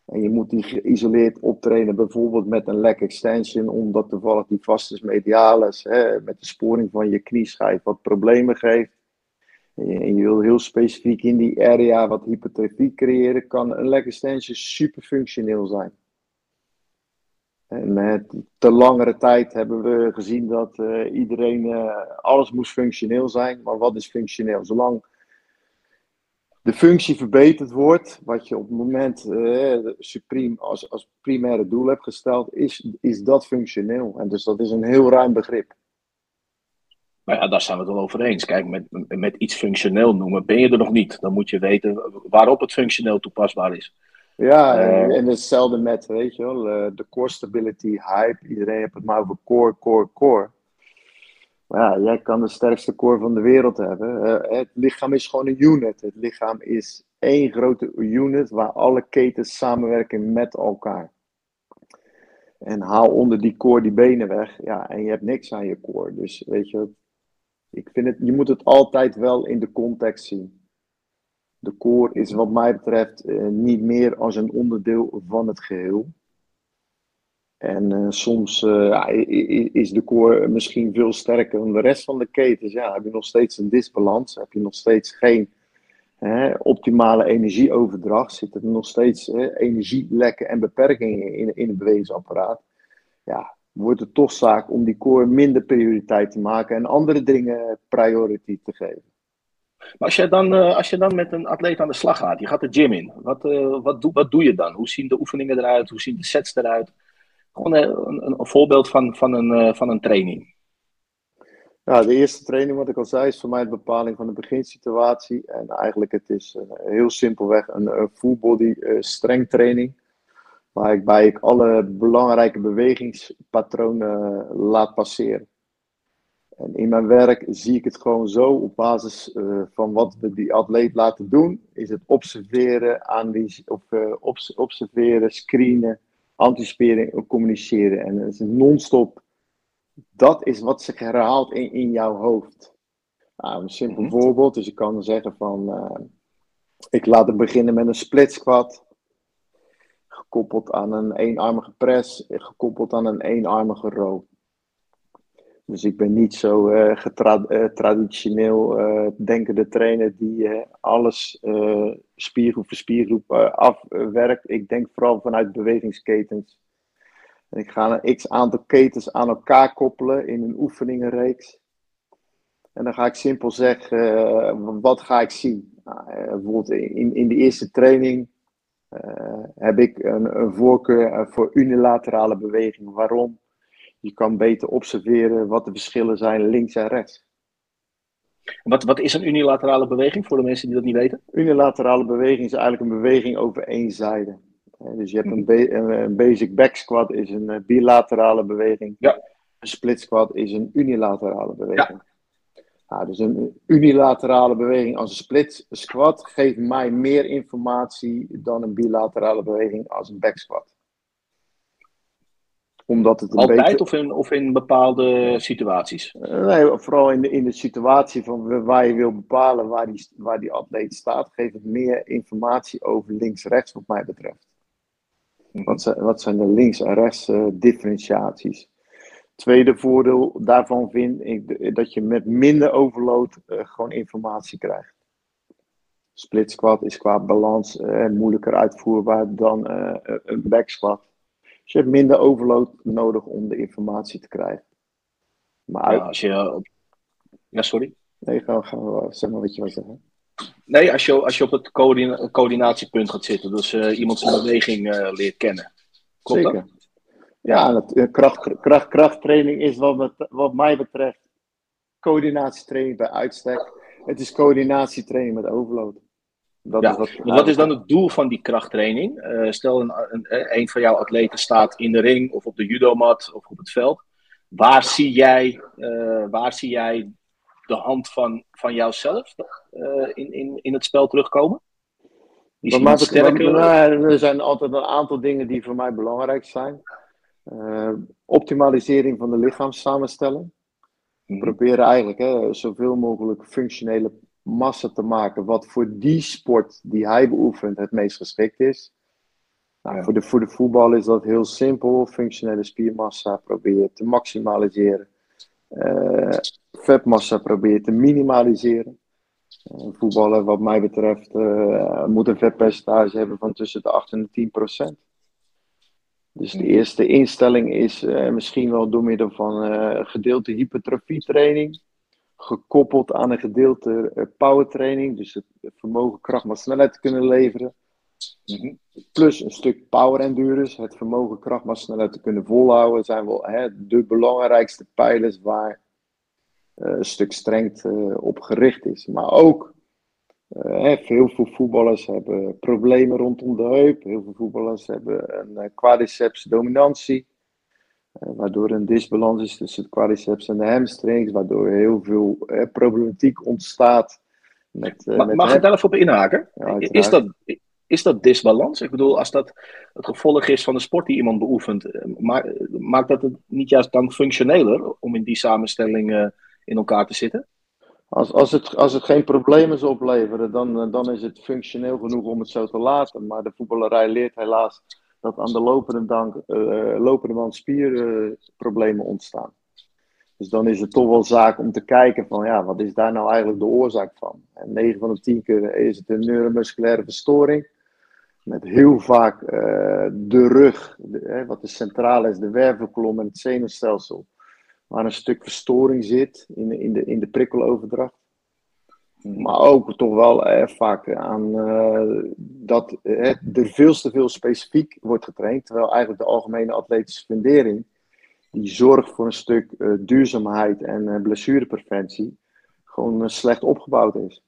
En je moet die geïsoleerd optrainen, bijvoorbeeld met een leg extension, omdat toevallig die vastus medialis hè, met de sporing van je knieschijf wat problemen geeft. En je wil heel specifiek in die area wat hypertrofie creëren, kan een leg extension super functioneel zijn. En met te langere tijd hebben we gezien dat uh, iedereen, uh, alles moest functioneel zijn. Maar wat is functioneel? Zolang de functie verbeterd wordt, wat je op het moment uh, als, als primaire doel hebt gesteld, is, is dat functioneel. En dus dat is een heel ruim begrip. Maar ja, daar zijn we het wel over eens. Kijk, met, met iets functioneel noemen ben je er nog niet. Dan moet je weten waarop het functioneel toepasbaar is. Ja, uh, en hetzelfde met, weet je wel, uh, de core stability hype. Iedereen heeft het maar over core, core, core. Maar ja, jij kan de sterkste core van de wereld hebben. Uh, het lichaam is gewoon een unit. Het lichaam is één grote unit waar alle ketens samenwerken met elkaar. En haal onder die core die benen weg. Ja, en je hebt niks aan je core. Dus weet je, ik vind het, je moet het altijd wel in de context zien. De core is wat mij betreft uh, niet meer als een onderdeel van het geheel. En uh, soms uh, is de core misschien veel sterker dan de rest van de ketens. Ja, heb je nog steeds een disbalans, heb je nog steeds geen hè, optimale energieoverdracht, zitten er nog steeds energielekken en beperkingen in, in het bewegingsapparaat. Ja, wordt het toch zaak om die core minder prioriteit te maken en andere dingen priority te geven. Maar als je, dan, uh, als je dan met een atleet aan de slag gaat, je gaat de gym in, wat, uh, wat, doe, wat doe je dan? Hoe zien de oefeningen eruit? Hoe zien de sets eruit? Gewoon uh, een, een, voorbeeld van, van, een, van een training. Ja, de eerste training, wat ik al zei, is voor mij de bepaling van de beginsituatie. En eigenlijk het is heel simpelweg een, een full body streng training waarbij ik alle belangrijke bewegingspatronen laat passeren. En in mijn werk zie ik het gewoon zo op basis uh, van wat we die atleet laten doen, is het observeren, of, uh, observeren, screenen, anticiperen en communiceren. En het is non-stop. Dat is wat zich herhaalt in, in jouw hoofd. Nou, een simpel mm -hmm. voorbeeld, dus ik kan zeggen van, uh, ik laat het beginnen met een split squat gekoppeld aan een eenarmige press, gekoppeld aan een eenarmige row. Dus ik ben niet zo uh, traditioneel uh, denkende trainer die alles spiergroep voor spiergroep afwerkt. Ik denk vooral vanuit bewegingsketens. En ik ga een x aantal ketens aan elkaar koppelen in een oefeningenreeks. En dan ga ik simpel zeggen, wat ga ik zien? Nou, bijvoorbeeld in, in de eerste training heb ik een, een, voorkeur voor unilaterale beweging. Waarom? Je kan beter observeren wat de verschillen zijn links en rechts. Wat, wat is een unilaterale beweging voor de mensen die dat niet weten? Unilaterale beweging is eigenlijk een beweging over één zijde. Dus je hebt een, een basic back squat is een eh, bilaterale beweging. Ja. Een split squat is een unilaterale beweging. Ja. Nou, dus een unilaterale beweging als een split squat geeft mij meer informatie dan een bilaterale beweging als een back squat. Omdat het een Altijd beetje... of, in, of in bepaalde situaties? Uh, nee, vooral in de, in de situatie van waar je wil bepalen waar die, waar die atleet staat, geeft het meer informatie over links-rechts wat mij betreft. Mhm. Wat zijn, wat zijn de links- en rechts uh, differentiaties? Tweede voordeel daarvan vind ik dat je met minder overload uh, gewoon informatie krijgt. Split squat is qua balans uh, moeilijker uitvoerbaar dan uh, een back squat. Dus je hebt minder overload nodig om de informatie te krijgen. Maar ja, als je. Ja, sorry. Nee, ga, ga, zeg maar wat je wil zeggen. Nee, als je, als je op het coördinatiepunt gaat zitten, dus iemand zijn beweging leert kennen. Klopt Zeker. Dat? Ja, dat, kracht, kracht, krachttraining is wat, wat mij betreft coördinatietraining bij uitstek. Het is coördinatietraining met overload. Dat ja, is wat, wat is dan het doel van die krachttraining? Uh, stel een, een, een, van jouw atleten staat in de ring of op de judomat of op het veld. Waar zie jij, uh, waar zie jij de hand van, van jouzelf uh, in, in, in het spel terugkomen? Die maar, sterker... Nou, er zijn altijd een aantal dingen die voor mij belangrijk zijn. Optimalisering van de lichaamssamenstelling. We mhm. proberen eigenlijk hè, zoveel mogelijk functionele massa te maken wat voor die sport die hij beoefent het meest geschikt is. Nou, voor, de, voor de voetbal is dat heel simpel. Functionele spiermassa probeer te maximaliseren. Uh, vetmassa probeer te minimaliseren. Uh, voetballen, wat mij betreft, uh, moet een vetpercentage hebben van tussen de 8 en de 10 procent. Dus de eerste instelling is misschien wel door middel van gedeelte hypertrofietraining gekoppeld aan een gedeelte uh, powertraining, dus het vermogen kracht maar snelheid te kunnen leveren. Mhm. Plus een stuk power endurance, het vermogen kracht maar snelheid te kunnen volhouden, zijn wel hè, de belangrijkste pijlers waar uh, een stuk strength uh, op gericht is. Maar ook heel veel voetballers hebben problemen rondom de heup, heel veel voetballers hebben een quadriceps dominantie. Eh, waardoor een disbalans is tussen het quadriceps en de hamstrings, waardoor heel veel eh, problematiek ontstaat. Met, uh, met mag ik daar even op inhaken? is, dat, is dat disbalans? Ik bedoel, als dat het gevolg is van de sport die iemand beoefent, maakt dat het niet juist dan functioneler om in die samenstelling in elkaar te zitten? Als, als, het, als het geen problemen opleveren, dan, dan is het functioneel genoeg om het zo te laten. Maar de voetballerij leert helaas dat aan de lopende, dank, uh, lopende band spierproblemen ontstaan. Dus dan is het toch wel zaak om te kijken van ja, wat is daar nou eigenlijk de oorzaak van? En 9 van de 10 keer is het een neuromusculaire verstoring. Met heel vaak de rug, hè, wat de centrale is, de wervelkolom en het zenuwstelsel. Waar een stuk verstoring zit in, in, de, in de prikkeloverdracht. Maar ook toch wel eh, vaak aan uh, dat eh, er veel te veel specifiek wordt getraind. Terwijl eigenlijk de algemene atletische fundering, die zorgt voor een stuk uh, duurzaamheid en uh, blessurepreventie, gewoon slecht opgebouwd is.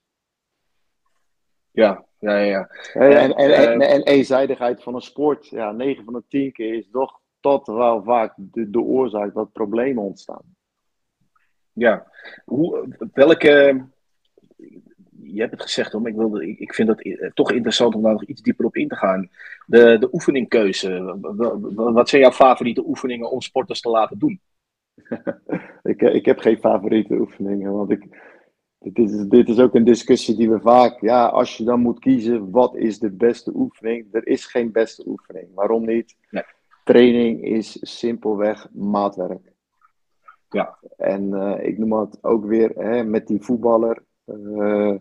Ja, ja, ja. En, en, en, en, eenzijdigheid van een sport, ja, 9 van de 10 keer is toch tot wel vaak de, de oorzaak dat problemen ontstaan. Ja, Hoe, welke je hebt het gezegd hoor, maar ik, wilde, ik vind het eh, toch interessant om daar nog iets dieper op in te gaan. De, de oefeningkeuze. Wat zijn jouw favoriete oefeningen om sporters te laten doen? [laughs] ik, eh, ik heb geen favoriete oefeningen, want ik, dit, is, dit is ook een discussie die we vaak, ja, als je dan moet kiezen, wat is de beste oefening? Er is geen beste oefening. Waarom niet? Nee. Training is simpelweg maatwerk. Ja. En uh, ik noem het ook weer hè, met die voetballer. Uh,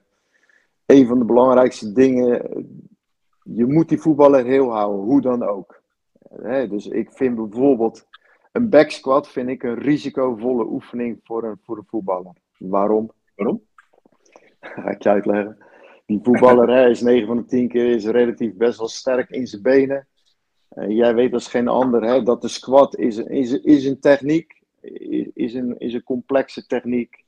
een van de belangrijkste dingen. Je moet die voetballer heel houden, hoe dan ook. dus ik vind bijvoorbeeld een back squat vind ik een risicovolle oefening voor een, voor een voetballer. Waarom? Waarom? [laughs] Ga ik je uitleggen. Die voetballer is 9 van de 10 keer is relatief best wel sterk in zijn benen. Uh, jij weet als geen ander hè, dat de squat is, is, is een techniek, is een, is een complexe techniek.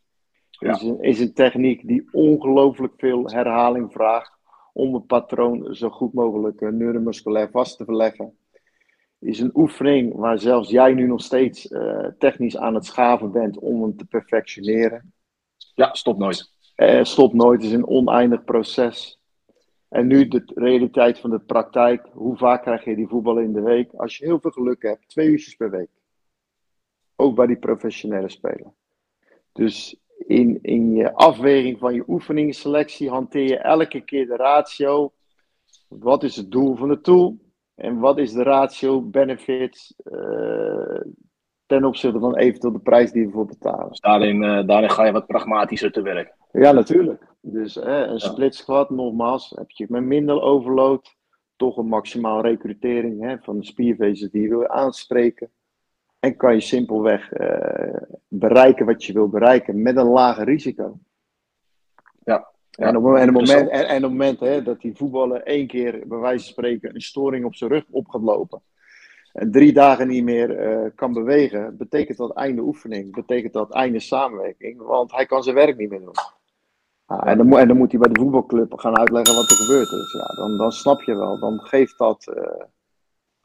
Is, een, is een techniek die ongelooflijk veel herhaling vraagt om een patroon zo goed mogelijk uh, neuromusculair vast te verleggen. Is een oefening waar zelfs jij nu nog steeds uh, technisch aan het schaven bent om hem te perfectioneren. Ja, stop nooit. Uh, stop nooit, het is een oneindig proces. En nu de realiteit van de praktijk. Hoe vaak krijg je die voetballen in de week? Als je heel veel geluk hebt, twee uurtjes per week. Ook bij die professionele spelen. Dus in, in je afweging van je oefeningsselectie hanteer je elke keer de ratio. Wat is het doel van de tool? En wat is de ratio benefits uh, ten opzichte van eventueel de prijs die we voor betalen? Dus daarin, uh, daarin ga je wat pragmatischer te werk. Ja, natuurlijk. Dus een ja. split squat, nogmaals, heb je met minder overload toch een maximaal recrutering hè, van de spiervezels die je wil aanspreken. En kan je simpelweg uh, bereiken wat je wil bereiken met een lager risico. Ja, en, op, en, op moment, en, en op het moment hè, dat die voetballer één keer, bij wijze van spreken, een storing op zijn rug op gaat lopen. En drie dagen niet meer uh, kan bewegen, betekent dat einde oefening. Betekent dat einde samenwerking, want hij kan zijn werk niet meer doen. En, dan, en, dan, moet hij bij de voetbalclub gaan uitleggen wat er gebeurd is. Ja, dan, dan snap je wel, dan geeft dat. Uh...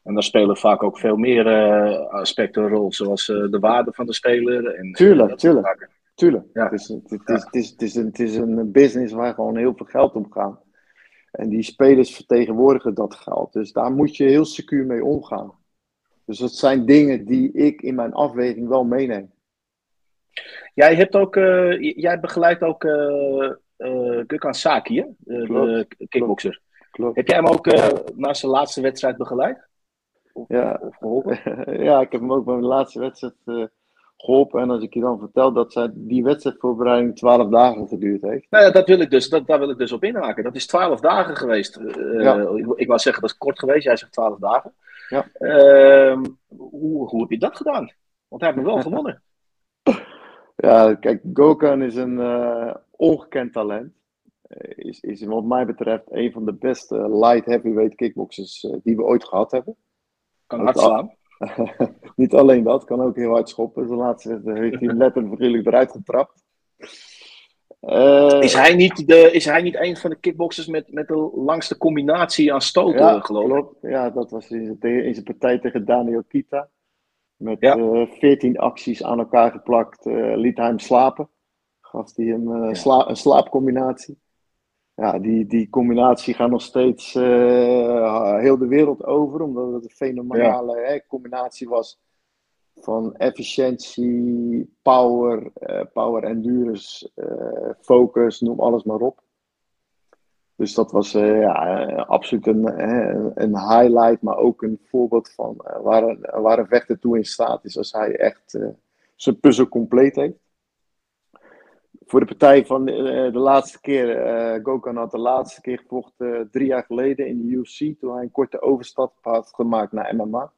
En dan spelen vaak ook veel meer uh, aspecten een rol, zoals de waarde van de speler. En, tuurlijk, tuurlijk. Tuurlijk. Ja. Het, is, het, is, het, is, het, is een, het is een business waar gewoon heel veel geld om gaat. En die spelers vertegenwoordigen dat geld. Dus daar moet je heel secuur mee omgaan. Dus dat zijn dingen die ik in mijn afweging wel meeneem. Jij hebt ook, uh, jij begeleidt ook uh, uh, Gökhan Saki, hè? de kickboxer. Klopt. Heb jij hem ook na zijn laatste wedstrijd begeleid? Of, ja. Of geholpen? [laughs] ja, ik heb hem ook bij mijn laatste wedstrijd geholpen. En als ik je dan vertel dat zij die wedstrijdvoorbereiding 12 dagen geduurd heeft. Nou ja, dat wil ik dus, dat, daar wil ik dus op inhaken. Dat is 12 dagen geweest. Ik, ik wou zeggen dat is kort geweest, jij zegt 12 dagen. Ja. Uh, hoe, hoe heb je dat gedaan? Want hij heeft me wel [laughs] gewonnen. Ja, kijk, Gokan is een uh, ongekend talent. Is, is wat mij betreft een van de beste light heavyweight kickboxers die we ooit gehad hebben. Kan hard slaan. [laughs] niet alleen dat, kan ook heel hard schoppen. De laatste heeft hij [laughs] letterlijk eruit getrapt. Uh, is, hij niet de, is hij niet een van de kickboxers met, met de langste combinatie aan stoten, ja, geloof ik? Klopt. Ja, dat was in zijn, in zijn partij tegen Daniel Kita. Met ja. uh, eh, 14 acties aan elkaar geplakt, uh, liet hij hem slapen. Gaf hij hem ja. sla een slaapcombinatie ja, die, die combinatie gaat nog steeds heel de wereld over, omdat het een fenomenale hè, combinatie was van efficiëntie, power, uh, power endurance, uh, focus, noem alles maar op. Dus dat was ja, absoluut een, een highlight, maar ook een voorbeeld van waar, een, waar een vechter toe in staat is als hij echt zijn puzzel compleet heeft voor de partij van de, eh, de laatste keer, Gokan had de laatste keer gevochten drie jaar geleden in de UFC, toen hij een korte overstap had gemaakt naar MMA.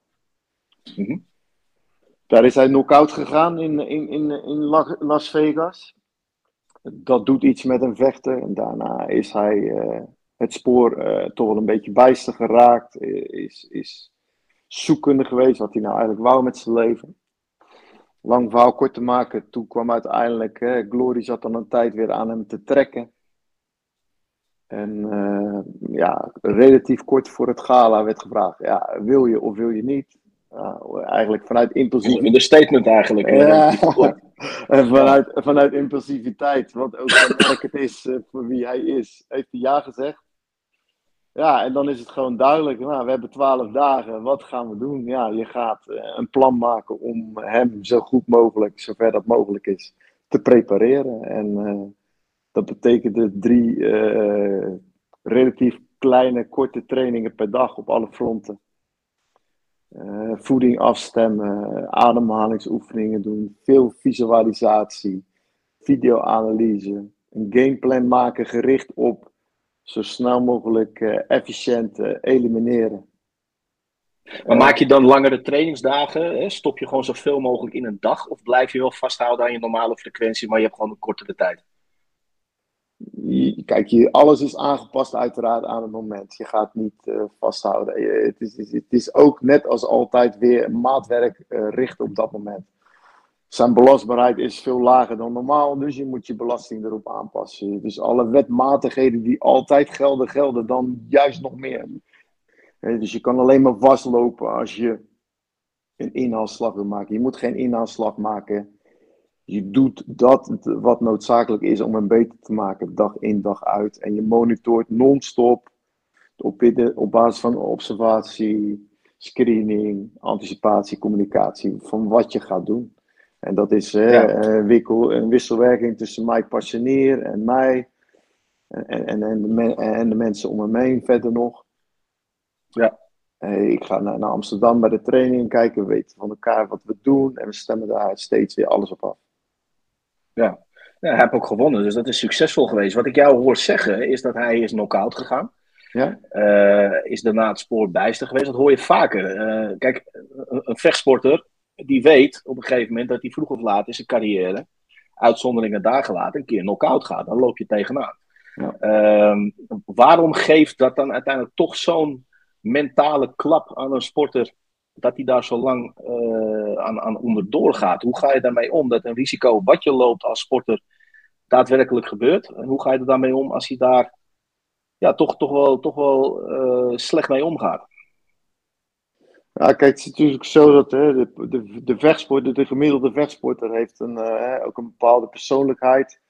Mm -hmm. Daar is hij knock-out gegaan in, in, in, in Las Vegas. Dat doet iets met een vechter. En daarna is hij uh, het spoor toch wel een beetje bijster geraakt. Is, is zoekende geweest wat hij nou eigenlijk wou met zijn leven lang verhaal kort te maken, toen kwam uiteindelijk, Glory zat dan een tijd weer aan hem te trekken. En ja, relatief kort voor het gala werd gevraagd, ja, wil je of wil je niet? Eigenlijk vanuit impulsiviteit. In de statement eigenlijk. Ja. [laughs] en vanuit, vanuit impulsiviteit, wat ook het is uh, voor wie hij is, heeft hij ja gezegd. Ja, en dan is het gewoon duidelijk. Nou, we hebben twaalf dagen. Wat gaan we doen? Ja, je gaat eh, een plan maken om hem zo goed mogelijk, zover dat mogelijk is, te prepareren. En uh, dat betekende drie uh, relatief kleine, korte trainingen per dag op alle fronten. Uh, voeding afstemmen, ademhalingsoefeningen doen, veel visualisatie, videoanalyse, een gameplan maken gericht op zo snel mogelijk uh, efficiënt uh, elimineren. Maar maak je dan langere trainingsdagen? Hè? Stop je gewoon zoveel mogelijk in een dag? Of blijf je wel vasthouden aan je normale frequentie, maar je hebt gewoon een kortere tijd? Kijk, je, alles is aangepast uiteraard aan het moment. Je gaat niet uh, vasthouden. Het, is, het, is, ook net als altijd weer maatwerk richten op dat moment zijn belastbaarheid is veel lager dan normaal, dus je moet je belasting erop aanpassen. Dus alle wetmatigheden die altijd gelden, gelden dan juist nog meer. Dus je kan alleen maar vastlopen als je een inhaalslag wil maken. Je moet geen inhaalslag maken. Je doet dat wat noodzakelijk is om hem beter te maken, dag in, dag uit. En je monitort non-stop op, op basis van observatie, screening, anticipatie, communicatie van wat je gaat doen. En dat is ja. uh, wikkel, een wisselwerking tussen Mike Passenier en mij. En, en, en, de en de mensen om me heen verder nog. Ja. Uh, ik ga naar, naar, Amsterdam bij de training kijken. We weten van elkaar wat we doen. En we stemmen daar steeds weer alles op af. Ja. ja, hij heeft ook gewonnen. Dus dat is succesvol geweest. Wat ik jou hoor zeggen is dat hij is knock-out gegaan. Ja? Uh, is daarna het spoor bijster geweest. Dat hoor je vaker. kijk, een, een vechtsporter die weet op een gegeven moment dat hij vroeg of laat in zijn carrière, uitzonderingen daar gelaten, een keer knock-out gaat. Dan loop je tegenaan. Ja. Ehm, waarom geeft dat dan uiteindelijk toch zo'n mentale klap aan een sporter dat hij daar zo lang uh, aan, aan onderdoor gaat? Hoe ga je daarmee om? Dat een risico wat je loopt als sporter daadwerkelijk gebeurt. En hoe ga je er daarmee om als hij daar ja, toch, toch wel, toch wel uh, slecht mee omgaat? Ja, kijk, het is natuurlijk zo dat hè, de, de, de vechtsporter, de gemiddelde vechtsporter, heeft een, uh, ook een bepaalde persoonlijkheid.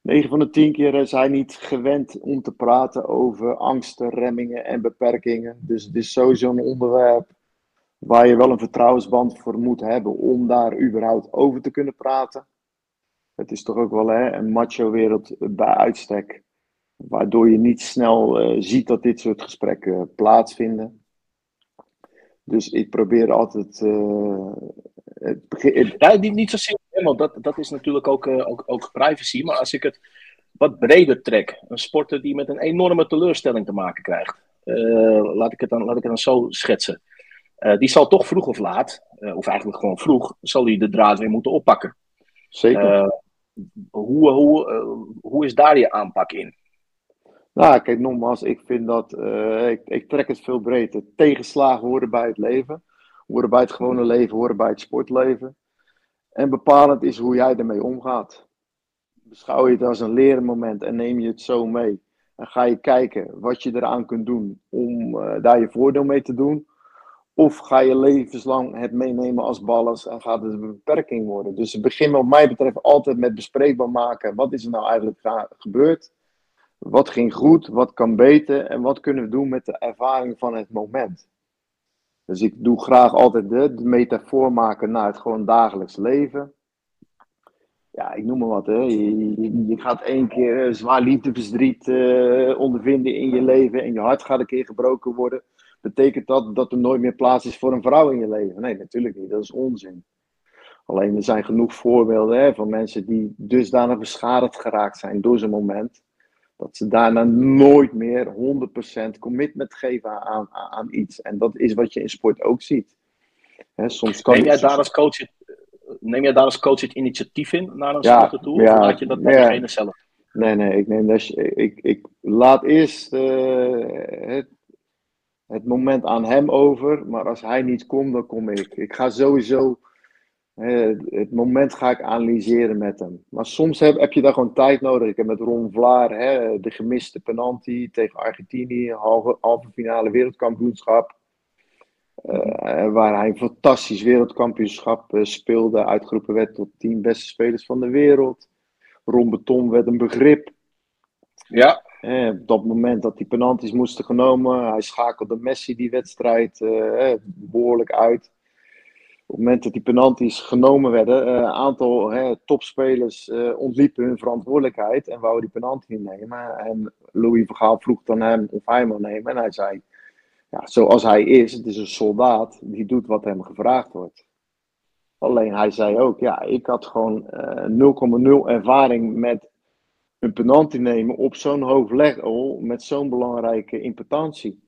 9 van de 10 keer is hij niet gewend om te praten over angsten, remmingen en beperkingen. Dus het is sowieso een onderwerp waar je wel een vertrouwensband voor moet hebben om daar überhaupt over te kunnen praten. Het is toch ook wel hè, een macho-wereld bij uitstek, waardoor je niet snel uh, ziet dat dit soort gesprekken plaatsvinden. Dus ik probeer altijd. Uh, het begin... Niet, niet zozeer, want dat, dat is natuurlijk ook, ook, ook privacy. Maar als ik het wat breder trek, een sporter die met een enorme teleurstelling te maken krijgt. Laat, ik het dan, laat ik het dan zo schetsen. Die zal toch vroeg of laat, of eigenlijk gewoon vroeg, zal hij de draad weer moeten oppakken. Zeker. hoe, hoe, hoe is daar je aanpak in? Nou, kijk, nogmaals, ik vind dat, ik, ik, trek het veel breder. Tegenslagen horen bij het leven, horen bij het gewone leven, horen bij het sportleven. En bepalend is hoe jij ermee omgaat. Beschouw je het als een leren moment en neem je het zo mee. En ga je kijken wat je eraan kunt doen om daar je voordeel mee te doen. Of ga je levenslang het meenemen als ballast en gaat het een beperking worden. Dus het begint wat mij betreft altijd met bespreekbaar maken. Wat is er nou eigenlijk gebeurd? Wat ging goed, wat kan beter en wat kunnen we doen met de ervaring van het moment? Dus ik doe graag altijd de, metafoor maken naar het gewoon dagelijks leven. Ja, ik noem maar wat. Hè. Je, je gaat één keer zwaar liefdeverdriet uh, ondervinden in je leven en je hart gaat een keer gebroken worden. Betekent dat dat er nooit meer plaats is voor een vrouw in je leven? Nee, natuurlijk niet. Dat is onzin. Alleen er zijn genoeg voorbeelden hè, van mensen die dusdanig beschadigd geraakt zijn door zo'n moment dat ze daarna nooit meer 100% commitment geven aan, aan, iets. En dat is wat je in sport ook ziet. soms kan neem, jij daar als coach het, neem jij daar als coach het initiatief in naar een ja, sporter toe? Ja, of laat je dat ja. degene zelf? Nee, nee, ik, neem dat, ik, ik laat eerst uh, het, het moment aan hem over. Maar als hij niet komt, dan kom ik. Ik ga sowieso het moment ga ik analyseren met hem. Maar soms heb, heb, je daar gewoon tijd nodig. Ik heb met Ron Vlaar hè, de gemiste penalty tegen Argentinië, halve, halve finale wereldkampioenschap. Uh, waar hij een fantastisch wereldkampioenschap uh, speelde, uitgeroepen werd tot tien beste spelers van de wereld. Ron Beton werd een begrip. Ja. Op dat moment dat die penalties moesten genomen, hij schakelde Messi die wedstrijd behoorlijk uit op het moment dat die penalties genomen werden, een uh, aantal topspelers uh, ontliepen hun verantwoordelijkheid en wouden die penalty nemen. En Louis Vergaal vroeg dan hem of hij wil nemen. En hij zei, ja, zoals hij is, het is een soldaat, die doet wat hem gevraagd wordt. Alleen hij zei ook, ja, ik had gewoon uh, 0,0 ervaring met een penalty nemen op zo'n hoog level met zo'n belangrijke impotentie.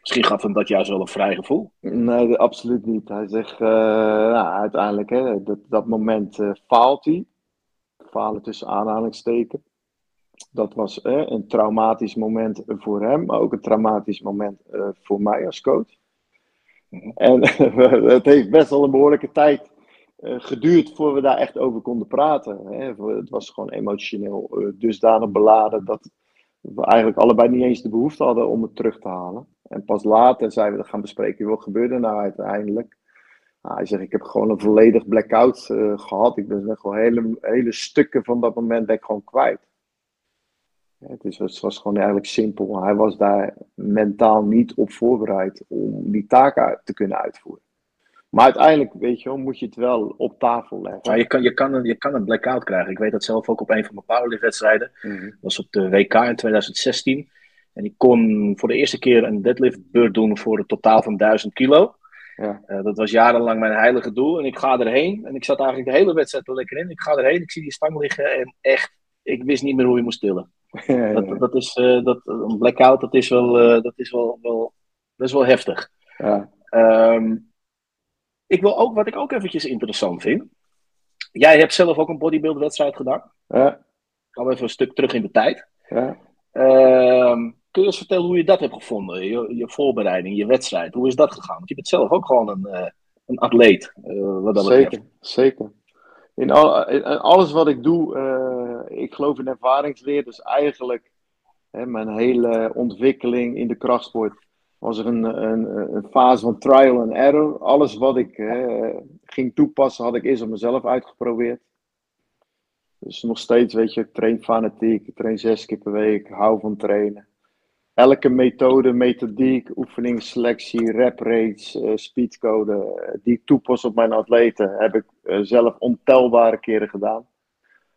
Misschien gaf hem dat juist wel een vrij gevoel. Nee, absoluut niet. Hij zegt, uh, nou, uiteindelijk, hè, dat, dat moment uh, faalt hij. Falen tussen aanhalingstekens. Dat was uh, een traumatisch moment voor hem, maar ook een traumatisch moment uh, voor mij als coach. Mhm. En [laughs] het heeft best wel een behoorlijke tijd geduurd voor we daar echt over konden praten. Hè. Het was gewoon emotioneel dusdanig beladen dat we eigenlijk allebei niet eens de behoefte hadden om het terug te halen. En pas later zijn we dat gaan bespreken. Wat gebeurde nou uiteindelijk? Nou, hij zegt, ik heb gewoon een volledig blackout uh, gehad. Ik ben gewoon hele, hele stukken van dat moment ik gewoon kwijt. Ja, dus het was gewoon eigenlijk simpel. Hij was daar mentaal niet op voorbereid om die taken te kunnen uitvoeren. Maar uiteindelijk, weet je wel, moet je het wel op tafel leggen. Maar je kan, je, kan een, je kan een blackout krijgen. Ik weet dat zelf ook op een van mijn powerlift-wedstrijden. Mm Dat was op de WK in 2016. En ik kon voor de eerste keer een deadlift-beurt doen voor een totaal van 1000 kilo. Ja. Uh, dat was jarenlang mijn heilige doel. En ik ga erheen. En ik zat eigenlijk de hele wedstrijd er lekker in. Ik ga erheen, ik zie die stang liggen. En echt, ik wist niet meer hoe je moest tillen. [laughs] Ja, dat, dat, is, uh, dat, een blackout, dat is wel, uh, dat is wel, wel, dat is wel heftig. Um, ik wil ook, wat ik ook eventjes interessant vind. Jij hebt zelf ook een bodybuild wedstrijd gedaan. Ja. Even een stuk terug in de tijd. Ja. Ehm, kun je eens vertellen hoe je dat hebt gevonden? Je, je, voorbereiding, je wedstrijd. Hoe is dat gegaan? Want je bent zelf ook gewoon een, uh, een atleet. Uh, wat dat zeker, zeker. In, al, in, alles wat ik doe, ik geloof in ervaringsleer. Dus eigenlijk hè, mijn hele ontwikkeling in de krachtsport was er een, een, een fase van trial and error. Alles wat ik ging toepassen, had ik eerst op mezelf uitgeprobeerd. Dus nog steeds, weet je, ik train fanatiek, ik train zes keer per week, hou van trainen. Elke methode, methodiek, oefening, selectie, rep rates, uh, speedcode, uh, die ik toepas op mijn atleten, heb ik zelf ontelbare keren gedaan.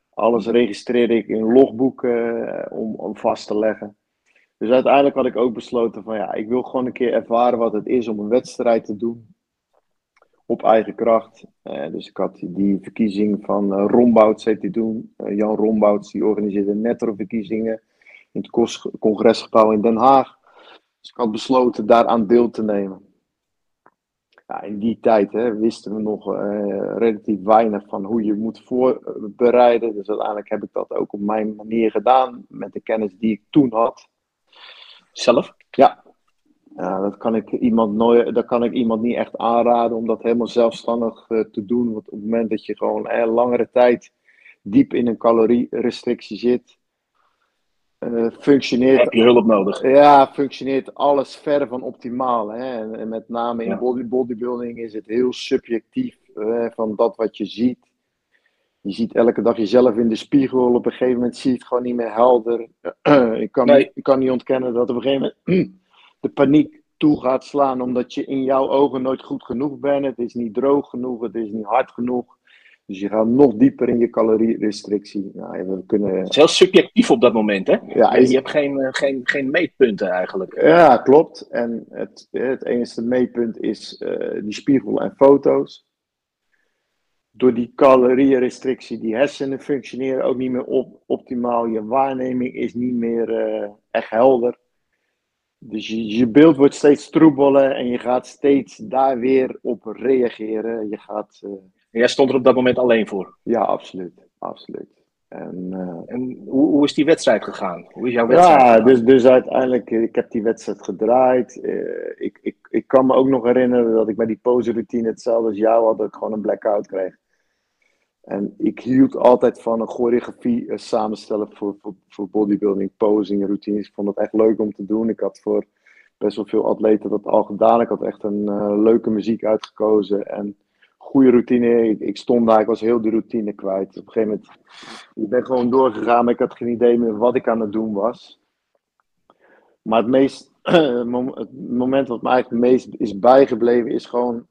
Alles registreer ik in logboeken om, om vast te leggen. Dus uiteindelijk had ik ook besloten van ja, ik wil gewoon een keer ervaren wat het is om een wedstrijd te doen op eigen kracht. Uh, dus ik had die verkiezing van uh, Rombouts, heet die doen. Uh, Jan Rombouts, die organiseerde netto-verkiezingen in het congresgebouw in Den Haag. Dus ik had besloten daaraan deel te nemen. Ja, in die tijd hè, wisten we nog relatief weinig van hoe je moet voorbereiden. Dus uiteindelijk heb ik dat ook op mijn manier gedaan, met de kennis die ik toen had. Zelf? Ja, ja, dat kan ik iemand nooit, dat kan ik iemand niet echt aanraden om dat helemaal zelfstandig uh, te doen. Want op het moment dat je gewoon eh, langere tijd diep in een calorierestrictie zit, uh, functioneert. Heb je hulp nodig? Ja, functioneert alles ver van optimaal. Hè? En, en met name in ja. body, bodybuilding is het heel subjectief van dat wat je ziet. Je ziet elke dag jezelf in de spiegel. Op een gegeven moment zie je het gewoon niet meer helder. [clears throat] ik, kan, nee. ik kan niet ontkennen dat op een gegeven moment [clears throat] de paniek toe gaat slaan omdat je in jouw ogen nooit goed genoeg bent. Het is niet droog genoeg, het is niet hard genoeg. Dus je gaat nog dieper in je calorierestrictie. Nou, we kunnen... Het is heel subjectief op dat moment, hè? Ja, is... Je hebt geen, eh, geen, geen meetpunten eigenlijk. Ja, klopt. En het, het enige meetpunt is uh, die spiegel en foto's. Door die calorierestrictie, die hersenen functioneren ook niet meer op, optimaal. Je waarneming is niet meer uh, echt helder. Dus je, je beeld wordt steeds troebeler en je gaat steeds daar weer op reageren. Je gaat, uh... Jij stond er op dat moment alleen voor? Ja, absoluut. absoluut. En, uh... en hoe, hoe, is die wedstrijd gegaan? Hoe is jouw wedstrijd Ja, dus, dus uiteindelijk, eh, ik heb die wedstrijd gedraaid. Ik, ik, ik kan me ook nog herinneren dat ik bij die pose routine hetzelfde als jou had, dat ik gewoon een blackout kreeg. En ik hield altijd van een choreografie uh, samenstellen voor, voor, voor, bodybuilding, posing, routines. Ik vond het echt leuk om te doen. Ik had voor best wel veel atleten dat al gedaan. Ik had echt een uh, leuke muziek uitgekozen en goede routine. Ik, stond daar, ik was heel de routine kwijt. Op een gegeven moment, ik ben gewoon doorgegaan, maar ik had geen idee meer wat ik aan het doen was. Maar het, meest, [clears throat] het moment wat me eigenlijk het meest is bijgebleven is gewoon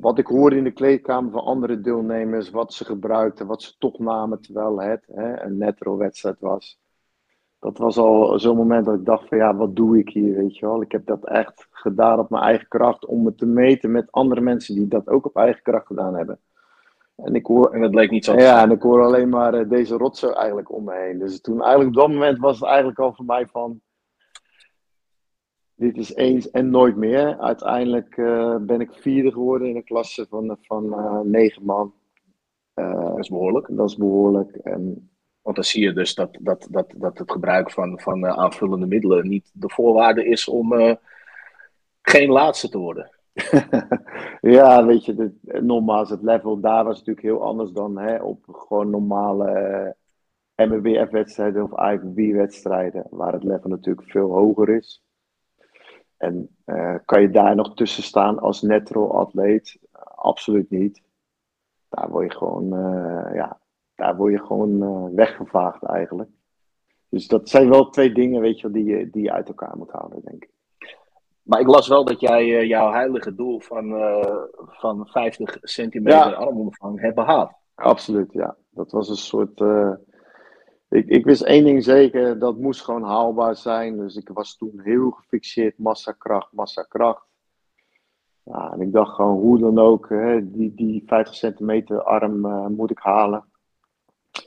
wat ik hoorde in de kleedkamer van andere deelnemers, wat ze gebruikten, wat ze toch namen terwijl het hè, een netro-wedstrijd was. Dat was al zo'n moment dat ik dacht van ja, wat doe ik hier, weet je wel. Ik heb dat echt gedaan op mijn eigen kracht om me te meten met andere mensen die dat ook op eigen kracht gedaan hebben. En, ik hoor, en dat bleek niet zo Ja, en ik hoor alleen maar uh, deze rotzooi eigenlijk om me heen. Dus toen eigenlijk op dat moment was het eigenlijk al voor mij van dit is eens en nooit meer. Uiteindelijk uh, ben ik vierde geworden in een klasse van, van uh, negen man. Uh, dat is behoorlijk. Dat is behoorlijk. En... Want dan zie je dus dat, dat, dat, dat het gebruik van, van aanvullende middelen niet de voorwaarde is om geen laatste te worden. [laughs] ja, weet je, nogmaals, het level daar was natuurlijk heel anders dan hè, op gewoon normale MWF-wedstrijden of IFB-wedstrijden, waar het level natuurlijk veel hoger is. En uh, kan je daar nog tussen staan als netro-atleet? absoluut niet. Daar word je gewoon, uh, ja, daar word je gewoon uh, weggevaagd eigenlijk. Dus dat zijn wel twee dingen, weet je, die je, die je uit elkaar moet houden, denk ik. Maar ik las wel dat jij jouw heilige doel van, van 50 centimeter ja. armomvang hebt behaald. Absoluut, ja. Dat was een soort ik, ik wist één ding zeker, dat moest gewoon haalbaar zijn. Dus ik was toen heel gefixeerd, massakracht, massakracht. Ja, en ik dacht gewoon, hoe dan ook, hè, die, die 50 centimeter arm uh, moet ik halen.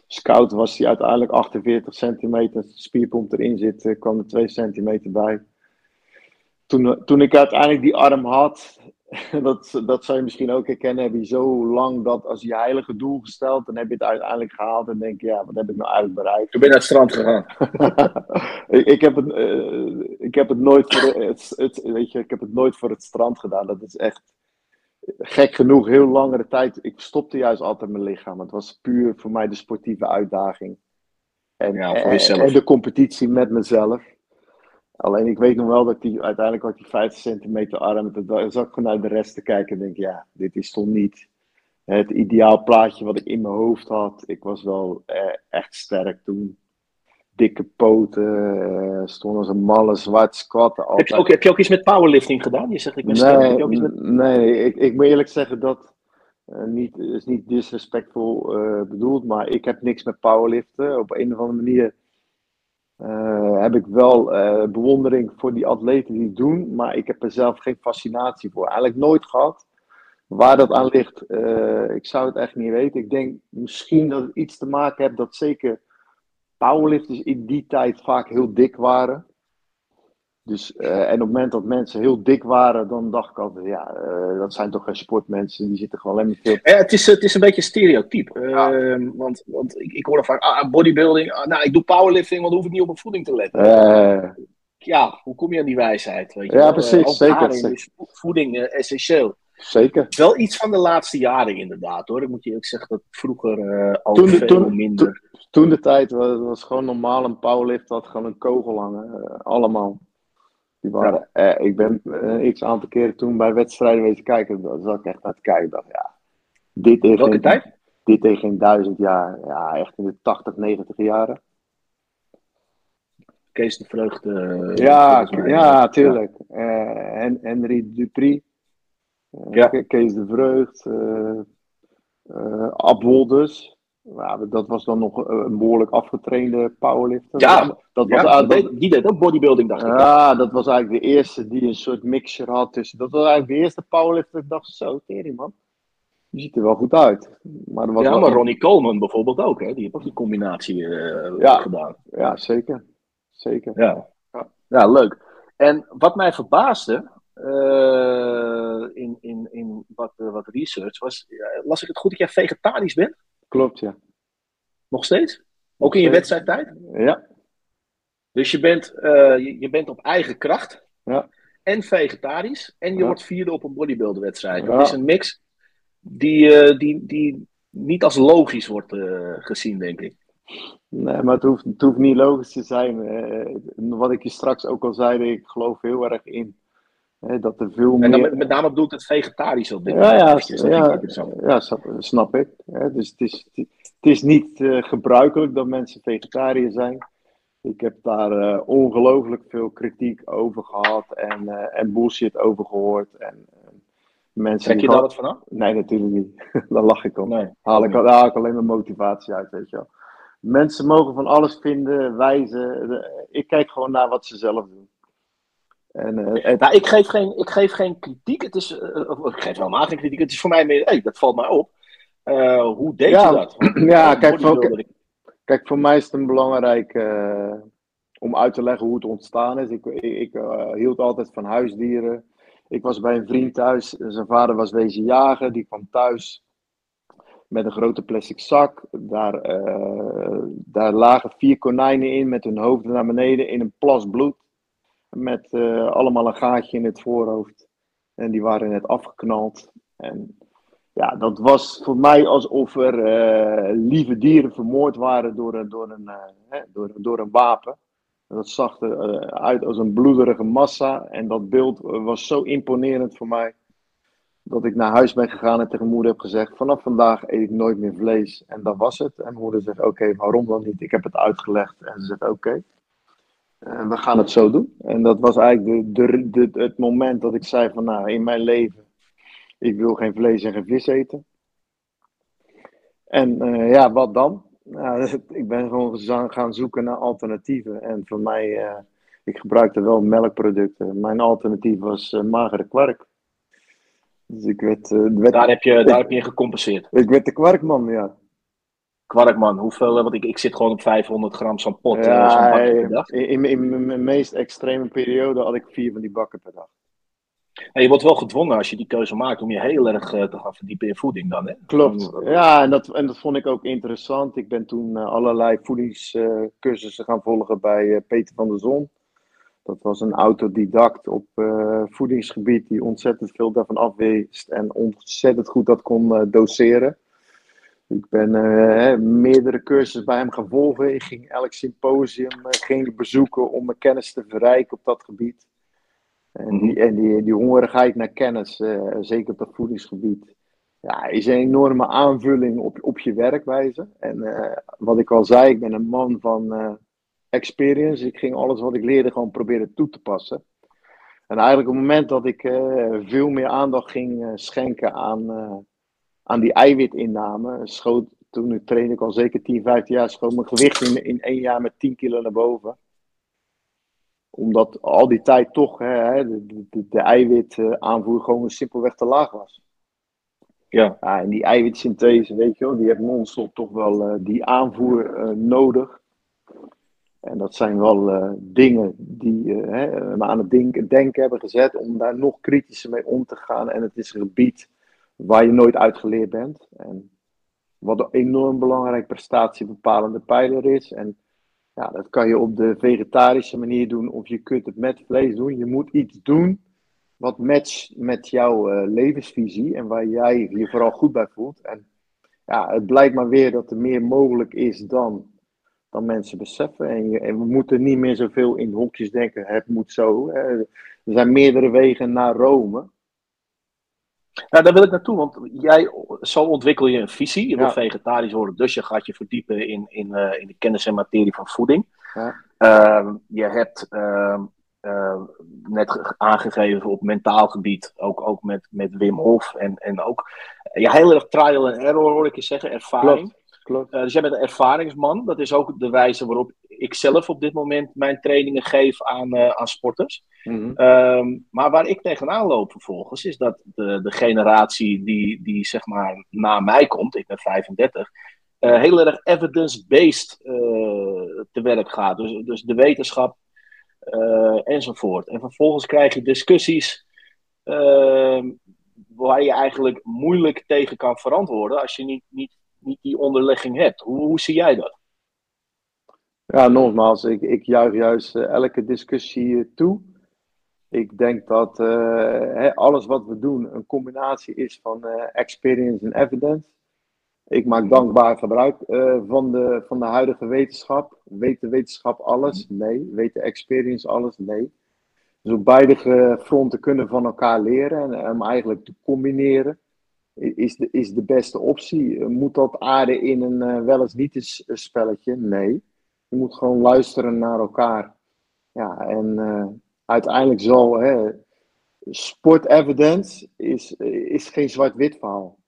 Scout was die uiteindelijk 48 centimeter, spierpomp erin zit, kwam er 2 centimeter bij. Toen, toen ik uiteindelijk die arm had, [laughs] dat, dat zou je misschien ook herkennen. Heb je zo lang dat als je heilige doel gesteld, dan heb je het uiteindelijk gehaald. En denk je, ja, wat heb ik nou eigenlijk bereikt? Toen ben je naar het strand gegaan. [laughs] ik, ik, heb het, eh, ik heb het nooit voor het, het, weet je, ik heb het nooit voor het strand gedaan. Dat is echt gek genoeg heel langere tijd. Ik stopte juist altijd mijn lichaam. Het was puur voor mij de sportieve uitdaging. En, Ja, en de competitie met mezelf. Alleen ik weet nog wel dat die uiteindelijk had die 50 centimeter arm. Dan zat ik gewoon naar de rest te kijken en denk, ja, dit is toch niet het ideaal plaatje wat ik in mijn hoofd had. Ik was wel eh, echt sterk toen. Dikke poten, eh, stond als een malle zwart squatten. Heb je, ook, heb je ook iets met powerlifting gedaan? Je zegt ik ben sterk. Heb Nee, je ook iets met... nee ik, ik moet eerlijk zeggen dat eh, niet, is niet disrespectvol eh, bedoeld, maar ik heb niks met powerliften. Op een of andere manier eh, heb ik wel eh, bewondering voor die atleten die het doen, maar ik heb er zelf geen fascinatie voor. Eigenlijk nooit gehad. Waar dat aan ligt, eh, ik zou het echt niet weten. Ik denk misschien dat het iets te maken heeft dat zeker powerlifters in die tijd vaak heel dik waren. Dus, eh, en op het moment dat mensen heel dik waren, dan dacht ik altijd, ja, eh, dat zijn toch geen sportmensen, die zitten gewoon alleen maar veel. Ja, het, is, het is een beetje stereotyp. Ja. Ehm, want want ik, ik hoor dan vaak, ah, bodybuilding, ah, nou ik doe powerlifting, want dan hoef ik niet op mijn voeding te letten. Eh, Ja, hoe kom je aan die wijsheid? Weet je Ja, precies, Eh, ook zeker, is voeding eh, essentieel. zeker. Wel iets van de laatste jaren inderdaad hoor. Ik moet je eerlijk zeggen dat vroeger eh al Toen veel toen- minder... Toen de tijd was, was gewoon normaal, een powerlift had gewoon een kogel hangen, eh, allemaal. Die waren, eh, ik ben eh, x aantal keren toen bij wedstrijden wezen kijken, daar zat ik echt naar te kijken. Dacht, ja, dit tegen, Welke tijd? dit tegen geen duizend jaar, ja, echt in de 80, 90 jaren. Kees de Vreugde. eh, Ja, ja, tuurlijk. Eh, en Henry Dupri, Ja. Ke- Kees de Vreugd, eh, Ab Ja, dat was dan nog eh, een behoorlijk afgetrainde powerlifter. Ja, dat was, Ja, dat, deed, die deed ook bodybuilding, dacht ik. ja, dat was eigenlijk de eerste die een soort mixer had tussen. Dat was eigenlijk de eerste powerlifter. Ik dacht zo, tering man. Die ziet er wel goed uit. Maar, er was Ja, maar Ronnie Coleman bijvoorbeeld ook, hè? Die heeft ook die combinatie eh, Ja. gedaan. Ja, zeker. Zeker. Ja. ja, leuk. En wat mij verbaasde eh, in, in, in wat, wat research was, las ik het goed dat jij vegetarisch bent? Klopt, ja. Nog steeds? Ook in je wedstrijdtijd? Ja, Dus je bent, eh, je, je bent op eigen kracht Ja. en vegetarisch en je Ja. wordt vierde op een bodybuilderwedstrijd. Ja. Dat is een mix die, eh, die, die niet als logisch wordt eh, gezien, denk ik. Nee, maar het hoeft, het hoeft niet logisch te zijn. Wat ik je straks ook al zei, ik geloof heel erg in. Hè, dat er veel En dan meer... met, met name bedoelt het vegetarisch op dit Ja, ja, moment. Dat vind ik ja, interessant. ja snap, ik. Hè, dus het is, het is niet eh, gebruikelijk dat mensen vegetariër zijn. Ik heb daar eh, ongelooflijk veel kritiek over gehad en, eh, en bullshit over gehoord. En, mensen Trek je daar wat vanaf? Nee, natuurlijk niet. [laughs] daar lach ik om. Nee. Haal ik, daar haal ik alleen maar motivatie uit, weet je wel. Mensen mogen van alles vinden, wijzen. Ik kijk gewoon naar wat ze zelf doen. En, eh, het, Nou, ik geef geen, ik geef geen kritiek. Het is, eh, ik geef helemaal geen kritiek. Het is voor mij meer, hey, dat valt mij op. Eh, hoe deed Ja, je dat? [clears throat] Ja, eh, kijk, voor- Kijk, voor mij is het een belangrijk eh, om uit te leggen hoe het ontstaan is. Ik, ik, eh, hield altijd van huisdieren. Ik was bij een vriend thuis. Zijn vader was wezen jagen. Die kwam thuis met een grote plastic zak. Daar, eh, daar lagen vier konijnen in met hun hoofden naar beneden in een plas bloed. Met eh, allemaal een gaatje in het voorhoofd. En die waren net afgeknald. En ja, dat was voor mij alsof er eh, lieve dieren vermoord waren door door een, eh, door, door een wapen. Dat zag er eh, uit als een bloederige massa. En dat beeld was zo imponerend voor mij. Dat ik naar huis ben gegaan en tegen moeder heb gezegd: Vanaf vandaag eet ik nooit meer vlees. En dat was het. En moeder zegt: Oké, waarom dan niet? Ik heb het uitgelegd. En ze zegt: Oké, eh, we gaan het zo doen. En dat was eigenlijk de, de, de, het moment dat ik zei: van nou, in mijn leven ik wil geen vlees en geen vis eten. En eh, ja, wat dan? Nou, [laughs] ik ben gewoon gaan zoeken naar alternatieven. En voor mij, eh, ik gebruikte wel melkproducten. Mijn alternatief was magere kwark. Dus ik werd, werd, Daar heb, je, daar heb je in gecompenseerd. ik werd de kwarkman, ja. Kwarkman, hoeveel? eh, Want ik, ik zit gewoon op 500 gram zo'n pot. eh, zo'n ja bakje eh, per dag. in, in, mijn meest extreme periode had ik vier van die bakken per dag. je wordt wel gedwongen als je die keuze maakt om je heel erg uh, te gaan verdiepen in voeding dan, hè? Klopt. Ja, en dat, en dat vond ik ook interessant. Ik ben toen uh, allerlei voedingscursussen gaan volgen bij Peter van der Zon. Dat was een autodidact op voedingsgebied die ontzettend veel daarvan afweest en ontzettend goed dat kon doseren. Ik ben meerdere cursussen bij hem gaan volgen. Ik ging elk symposium ging bezoeken om mijn kennis te verrijken op dat gebied. En die, die, die hongerigheid naar kennis, uh, zeker op het voedingsgebied, ja, is een enorme aanvulling op, op je werkwijze. En uh, wat ik al zei, ik ben een man van uh, experience. Ik ging alles wat ik leerde gewoon proberen toe te passen. En eigenlijk op het moment dat ik veel meer aandacht ging schenken aan, aan die eiwitinname, schoot, toen trainde ik al zeker 10, 15 jaar, schoot mijn gewicht in, in één jaar met 10 kilo naar boven omdat al die tijd toch hè, de, de, de eiwitaanvoer gewoon simpelweg te laag was. Ja. ja en die eiwitsynthese, weet je wel, die heeft non-stop toch wel uh, die aanvoer uh, nodig. En dat zijn wel uh, dingen die hè, me aan het denken, denken hebben gezet om daar nog kritischer mee om te gaan. En het is een gebied waar je nooit uitgeleerd bent. En wat een enorm belangrijk prestatiebepalende pijler is. En ja, dat kan je op de vegetarische manier doen of je kunt het met vlees doen. Je moet iets doen wat matcht met jouw uh, levensvisie en waar jij je vooral goed bij voelt. En ja, het blijkt maar weer dat er meer mogelijk is dan, dan mensen beseffen. En, en we moeten niet meer zoveel in hokjes denken, het moet zo. Hè. Er zijn meerdere wegen naar Rome. Nou, daar wil ik naartoe, want jij, zo ontwikkel je een visie. Je wil vegetarisch worden, dus je gaat je verdiepen in, in, uh, in de kennis en materie van voeding. Ja. Uh, je hebt uh, net aangegeven op mentaal gebied, ook, ook met, met Wim Hof en, en ook ja, heel erg trial and error hoor ik je zeggen, ervaring. Klopt. Uh, dus jij bent een ervaringsman. Dat is ook de wijze waarop ik zelf op dit moment mijn trainingen geef aan, uh, aan sporters. Mm -hmm. maar waar ik tegenaan loop vervolgens, is dat de, de generatie die, die zeg maar na mij komt, ik ben 35, uh, eh, heel erg evidence-based te werk gaat. Dus, dus de wetenschap enzovoort. En vervolgens krijg je discussies ehm, waar je eigenlijk moeilijk tegen kan verantwoorden als je niet, niet niet die onderlegging hebt. Hoe, hoe zie jij dat? Ja, nogmaals, ik, ik juich juist uh, elke discussie uh, toe. Ik denk dat uh, alles wat we doen een combinatie is van experience en evidence. Ik maak dankbaar gebruik van, de, van de huidige wetenschap. Weet de wetenschap alles? Nee. Weet de experience alles? Nee. Dus op beide fronten kunnen van elkaar leren en hem eigenlijk te combineren is de, is de beste optie. Moet dat aarden in een uh, niet eens spelletje? Nee. Je moet gewoon luisteren naar elkaar. Ja, en uh, uiteindelijk zal hè, sport evidence is, is geen zwart-wit verhaal.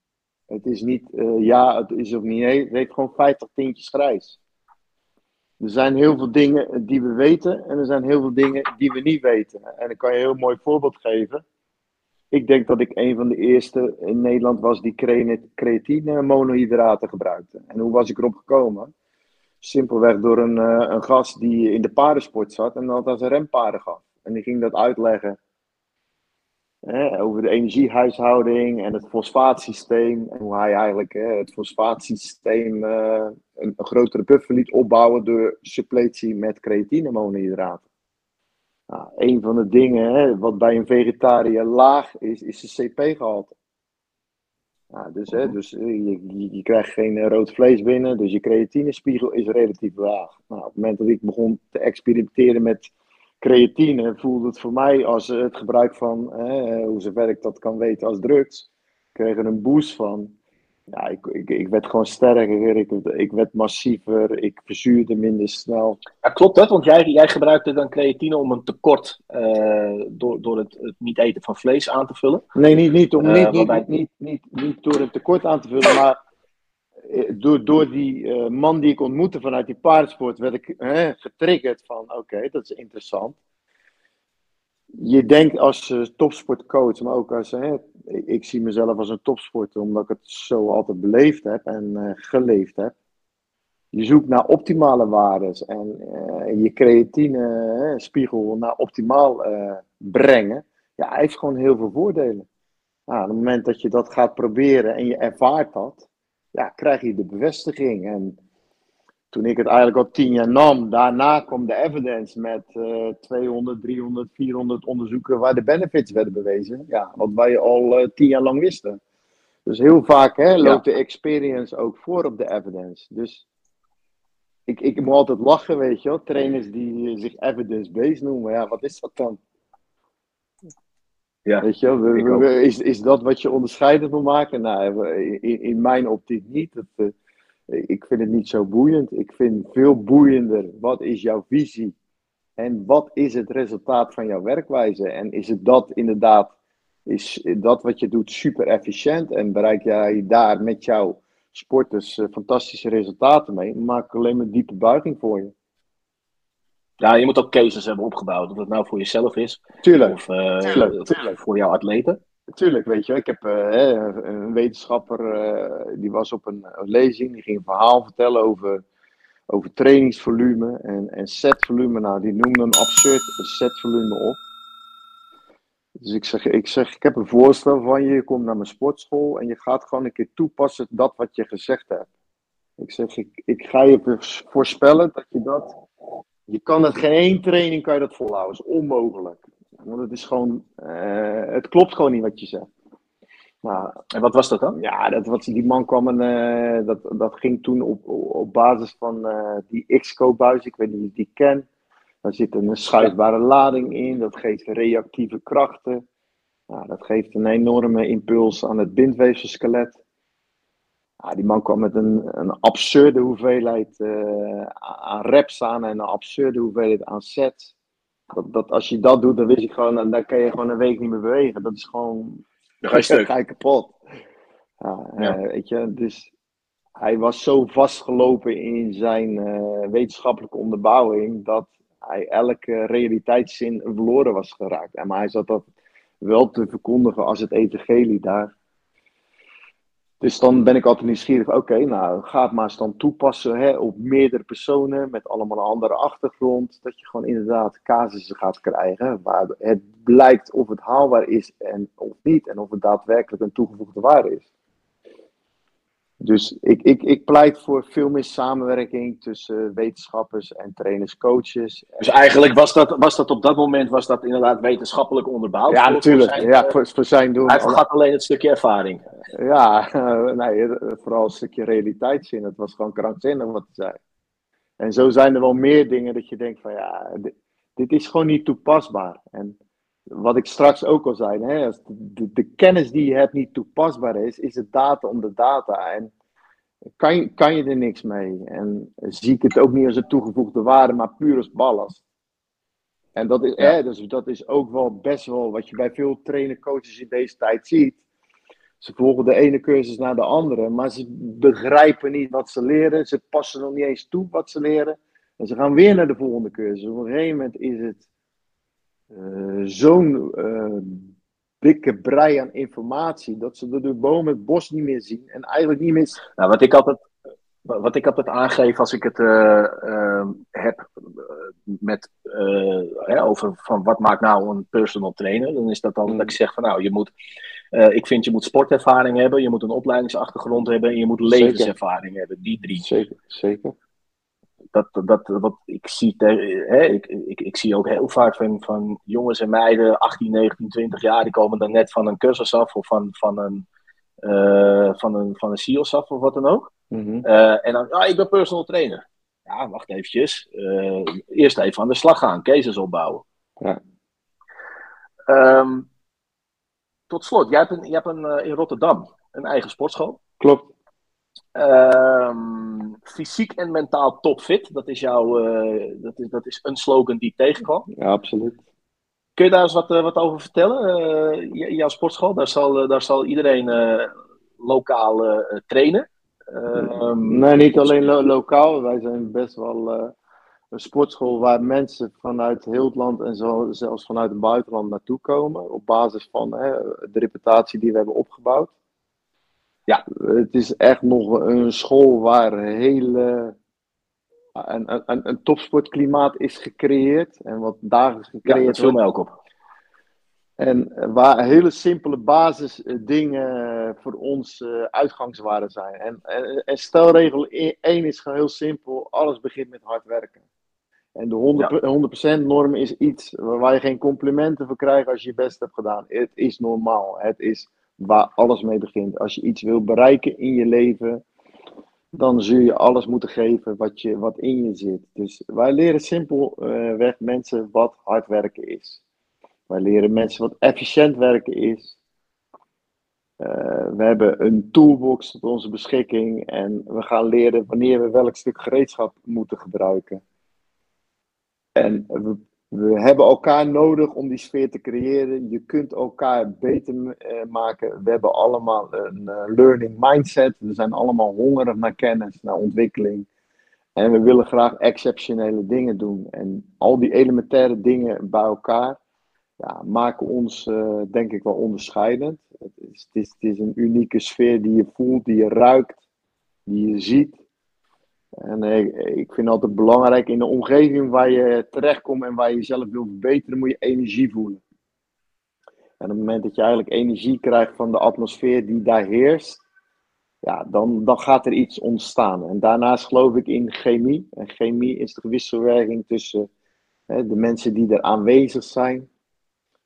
Het is niet ja, het is of niet. Het heeft gewoon 50 tintjes grijs. Er zijn heel veel dingen die we weten en er zijn heel veel dingen die we niet weten. En ik kan je een heel mooi voorbeeld geven. Ik denk dat ik een van de eerste in Nederland was die creatine monohydraten gebruikte. En hoe was ik erop gekomen? Simpelweg door een, uh, een gast die in de paardensport zat en dat als een rempaarden gaf. En die ging dat uitleggen hè, over de energiehuishouding en het fosfaatsysteem. En hoe hij eigenlijk het fosfaatsysteem uh, een, een, grotere buffer liet opbouwen door suppletie met creatine monohydraten. Nou, een van de dingen hè, wat bij een vegetariër laag is, is de CP-gehalte. Nou, dus hè, dus eh, je, je, krijgt geen eh, rood vlees binnen, dus je creatinespiegel is relatief laag. Nou, op het moment dat ik begon te experimenteren met creatine, voelde het voor mij als het gebruik van, hè, hoe zover ik dat kan weten, als drugs. Ik kreeg er een boost van. Ja, ik, ik, ik werd gewoon sterker, ik, ik werd massiever, ik verzuurde minder snel. Ja, klopt dat? Want jij, jij gebruikte dan creatine om een tekort uh, door, door het, het, niet eten van vlees aan te vullen? Nee, niet, niet, om, uh, niet, niet, niet, niet, niet, door een tekort aan te vullen, maar eh, door, door die uh, man die ik ontmoette vanuit die paardsport werd ik getriggerd van oké, okay, dat is interessant je denkt als uh, topsportcoach, maar ook als, hè, ik, zie mezelf als een topsporter, omdat ik het zo altijd beleefd heb en uh, geleefd heb. Je zoekt naar optimale waarden en uh, je creatine spiegel naar optimaal brengen. ja, hij heeft gewoon heel veel voordelen. Nou, op het moment dat je dat gaat proberen en je ervaart dat, ja, krijg je de bevestiging. En toen ik het eigenlijk al tien jaar nam, daarna kwam de evidence met uh, 200, 300, 400 onderzoeken waar de benefits werden bewezen. Ja, wat wij al uh, tien jaar lang wisten. Dus heel vaak hè, loopt de experience ook voor op de evidence. Dus ik, ik moet altijd lachen, weet je wel. Trainers die zich evidence-based noemen. Ja, wat is dat dan? Ja, weet je wel, is, is dat wat je onderscheidend wil maken? Nou, in, in mijn optiek niet. Dat, uh, ik vind het niet zo boeiend. Ik vind veel boeiender, wat is jouw visie? En wat is het resultaat van jouw werkwijze? En is het dat inderdaad, is dat wat je doet super efficiënt? En bereik jij daar met jouw sporters uh, fantastische resultaten mee? Maak ik alleen maar diepe buiging voor je. Ja, je moet ook cases hebben opgebouwd. Of dat nou voor jezelf is. Tuurlijk. Of uh, tuurlijk, tuurlijk. voor jouw atleten. Tuurlijk, weet je. Ik heb uh, een wetenschapper, uh, die was op een, een, lezing. Die ging een verhaal vertellen over, over trainingsvolume en, en setvolume. Nou, die noemde een absurd setvolume op. Dus ik zeg, ik zeg, ik heb een voorstel van je. Je komt naar mijn sportschool en je gaat gewoon een keer toepassen dat wat je gezegd hebt. Ik zeg, ik, ik ga je voorspellen dat je dat je kan het geen één training kan je dat volhouden. Dat is onmogelijk. Want het is gewoon, uh, het klopt gewoon niet wat je zegt. Nou, en wat was dat dan? Ja, dat, wat, die man kwam en uh, dat, dat ging toen op, op basis van uh, die X-scope-buis. Ik weet niet of je die kent. Daar zit een schuifbare lading in. Dat geeft reactieve krachten. Nou, dat geeft een enorme impuls aan het bindweefselskelet. Ja, die man kwam met een, een absurde hoeveelheid uh, aan reps aan en een absurde hoeveelheid aan sets. Dat, dat, als je dat doet, dan wist ik gewoon, dan, dan kan je gewoon een week niet meer bewegen. Dat is gewoon. Dan ga je, stuk. [laughs] ga je kapot. Ja, ja. Uh, weet je, dus hij was zo vastgelopen in zijn uh, wetenschappelijke onderbouwing dat hij elke realiteitszin verloren was geraakt. En maar hij zat dat wel te verkondigen als het evangelie daar. Dus dan ben ik altijd nieuwsgierig. Oké, nou, ga het maar eens dan toepassen hè, op meerdere personen met allemaal een andere achtergrond. Dat je gewoon inderdaad casussen gaat krijgen waar het blijkt of het haalbaar is en of niet. En of het daadwerkelijk een toegevoegde waarde is. Dus ik, ik, ik pleit voor veel meer samenwerking tussen wetenschappers en trainers, coaches. Dus eigenlijk was dat, was dat op dat moment was dat inderdaad wetenschappelijk onderbouwd? Ja, natuurlijk. Voor zijn, ja, voor, voor zijn doen. Hij vergat alleen het stukje ervaring. Ja, [laughs] nee, vooral een stukje realiteitszin. Het was gewoon krankzinnig wat hij zei. En zo zijn er wel meer dingen dat je denkt van ja, dit, dit is gewoon niet toepasbaar. En wat ik straks ook al zei, hè, als de, de, kennis die je hebt niet toepasbaar is, is het data om de data. En kan je, kan je er niks mee. En zie ik het ook niet als een toegevoegde waarde, maar puur als ballast. En dat is, ja. hè, dus dat is ook wel best wel wat je bij veel trainer coaches in deze tijd ziet. Ze volgen de ene cursus naar de andere, maar ze begrijpen niet wat ze leren. Ze passen nog niet eens toe wat ze leren. En ze gaan weer naar de volgende cursus. Op een gegeven moment is het zo'n uh, dikke brei aan informatie dat ze door de boom het bos niet meer zien en eigenlijk niet meer. Nou, wat ik altijd, wat ik altijd aangeef als ik het uh, heb met hè, over van wat maakt nou een personal trainer, dan is dat dan mm. dat ik zeg van nou je moet. ik vind je moet sportervaring hebben, je moet een opleidingsachtergrond hebben en je moet levenservaring zeker. hebben. Die drie. Zeker, zeker dat, dat, wat ik zie, hè, ik, ik, ik zie ook heel vaak van, van jongens en meiden, 18, 19, 20 jaar, die komen dan net van een cursus af of van, van een, uh, van een, van een SEALS af of wat dan ook. Mm -hmm. uh, en dan, ah, ik ben personal trainer. Ja, wacht eventjes. Uh, eerst even aan de slag gaan, cases opbouwen. Ja. Um, tot slot, jij hebt, een, jij hebt een, in Rotterdam een eigen sportschool. Klopt. Um, fysiek en mentaal topfit, dat is, jouw, uh, dat, is, dat is een slogan die tegenkwam. Ja, absoluut. Kun je daar eens wat, uh, wat over vertellen? Uh, jouw sportschool, daar zal, daar zal iedereen lokaal trainen. Um, nee, niet alleen lo lokaal. Wij zijn best wel een sportschool waar mensen vanuit heel het land en zo, zelfs vanuit het buitenland naartoe komen. Op basis van de reputatie die we hebben opgebouwd. Ja, het is echt nog een school waar hele, een, een, een topsportklimaat is gecreëerd. En wat dagelijks gecreëerd ja, veel melk op. En waar hele simpele basisdingen voor ons uitgangswaarden zijn. En, en, en stelregel 1 is gewoon heel simpel: alles begint met hard werken. En de 100%, 100 norm is iets waar je geen complimenten voor krijgt als je je best hebt gedaan. Het is normaal. Het is waar alles mee begint. Als je iets wil bereiken in je leven, dan zul je alles moeten geven wat, je, wat in je zit. Dus wij leren simpelweg mensen wat hard werken is. Wij leren mensen wat efficiënt werken is. Uh, we hebben een toolbox tot onze beschikking en we gaan leren wanneer we welk stuk gereedschap moeten gebruiken. En we, we, hebben elkaar nodig om die sfeer te creëren. Je kunt elkaar beter uh, maken. We hebben allemaal een uh, learning mindset. We zijn allemaal hongerig naar kennis, naar ontwikkeling. En we willen graag exceptionele dingen doen. En al die elementaire dingen bij elkaar ja, maken ons, uh, denk ik, wel onderscheidend. Het, is, het is een unieke sfeer die je voelt, die je ruikt, die je ziet. En ik, ik vind altijd belangrijk in de omgeving waar je terechtkomt en waar je jezelf wil verbeteren, moet je energie voelen. En op het moment dat je eigenlijk energie krijgt van de atmosfeer die daar heerst, ja, dan, dan gaat er iets ontstaan. En daarnaast geloof ik in chemie. En chemie is de wisselwerking tussen hè, de mensen die er aanwezig zijn.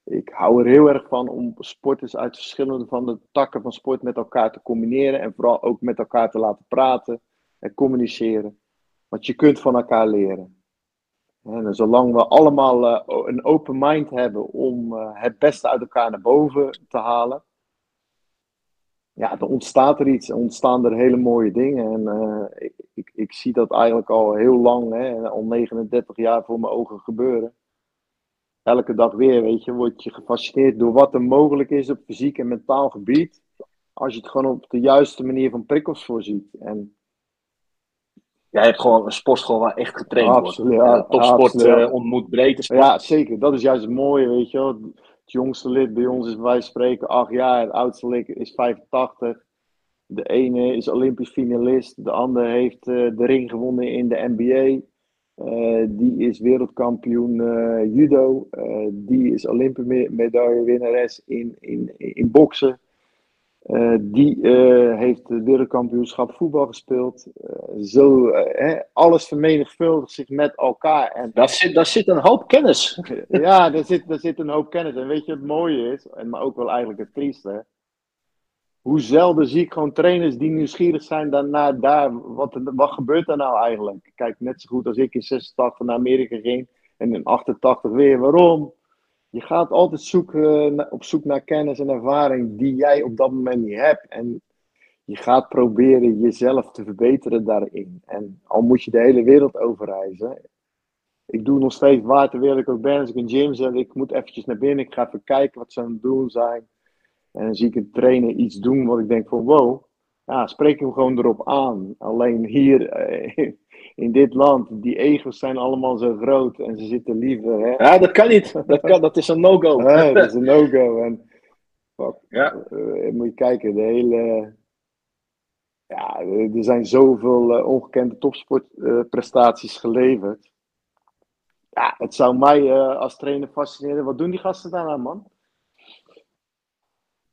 Ik hou er heel erg van om sporters uit verschillende van de takken van sport met elkaar te combineren en vooral ook met elkaar te laten praten en communiceren. Want je kunt van elkaar leren. En zolang we allemaal uh, een open mind hebben om uh, het beste uit elkaar naar boven te halen, ja, dan ontstaat er iets, ontstaan er hele mooie dingen. En ik, ik, ik, zie dat eigenlijk al heel lang, hè, al 39 jaar voor mijn ogen gebeuren. Elke dag weer, weet je, word je gefascineerd door wat er mogelijk is op fysiek en mentaal gebied. Als je het gewoon op de juiste manier van prikkels voorziet. En jij hebt gewoon een sportschool waar echt getraind absoluut, wordt. Ja, topsport uh, ontmoet breedte sport. Ja, zeker. Dat is juist het mooie, weet je wel. Het jongste lid bij ons is, wij spreken, acht jaar. Het oudste lid is 85. De ene is Olympisch finalist. De ander heeft uh, de ring gewonnen in de NBA. Uh, eh, die is wereldkampioen judo. die is Olympische medaillewinnares in, in, in boksen. Uh, die uh, heeft het wereldkampioenschap voetbal gespeeld. Uh, zo, hè, alles vermenigvuldigt zich met elkaar. En, daar, zit, daar zit een hoop kennis. [laughs] ja, daar zit, daar zit een hoop kennis. En weet je wat het mooie is, en maar ook wel eigenlijk het trieste. Hoe zelden zie ik gewoon trainers die nieuwsgierig zijn naar daar. Wat, wat gebeurt er nou eigenlijk? Kijk, net zo goed als ik in 86 naar Amerika ging en in 88 weer. Waarom? Je gaat altijd zoeken, op zoek naar kennis en ervaring die jij op dat moment niet hebt. En je gaat proberen jezelf te verbeteren daarin. En al moet je de hele wereld overreizen. Ik doe nog steeds waar ter wereld ik ook ben. Als ik een gym ik moet eventjes naar binnen. Ik ga even kijken wat ze aan het doen zijn. En dan zie ik een trainer iets doen wat ik denk van wow. Ja, spreek hem gewoon erop aan. Alleen hier, eh, in dit land, die egels zijn allemaal zo groot en ze zitten liever. Hè? Ja, dat kan niet. [laughs] Dat, kan, dat is een no-go. Ja, dat is een no-go. En fuck, ja. Uh, moet je kijken, de hele. Ja, er zijn zoveel uh, ongekende topsportprestaties uh, geleverd. Ja, het zou mij als trainer fascineren. Wat doen die gasten daar nou, man?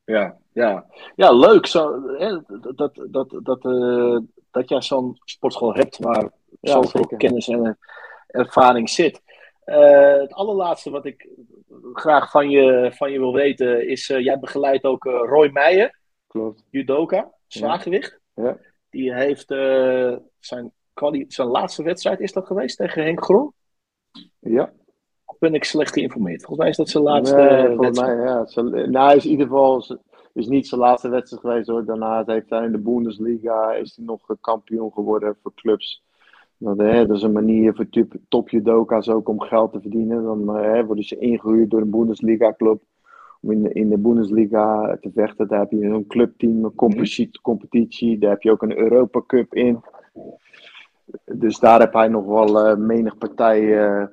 Ja, ja. ja leuk. Zo, hè, dat, dat, dat, dat jij zo'n sportschool hebt waar zoveel zeker. kennis en ervaring zit. Uh, het allerlaatste wat ik graag van je, van je wil weten is, uh, jij begeleidt ook Roy Meijer, Klopt. judoka, zwaargewicht. Ja. Die heeft zijn, zijn laatste wedstrijd, is dat geweest tegen Henk Grom? Ja. Of ben ik slecht geïnformeerd? Volgens mij is dat zijn laatste nee, wedstrijd. Mij, ja. nou, is in ieder geval is niet zijn laatste wedstrijd geweest hoor. Daarna heeft hij in de Bundesliga is hij nog kampioen geworden voor clubs dat, hè, is een manier voor top judoka's ook om geld te verdienen. Dan hè, worden ze ingehuurd door een Bundesliga-club om in de, in de Bundesliga te vechten. Daar heb je een clubteam, een competitie, competitie. Daar heb je ook een Europa Cup in. Dus daar heb hij nog wel uh, menig partij uh,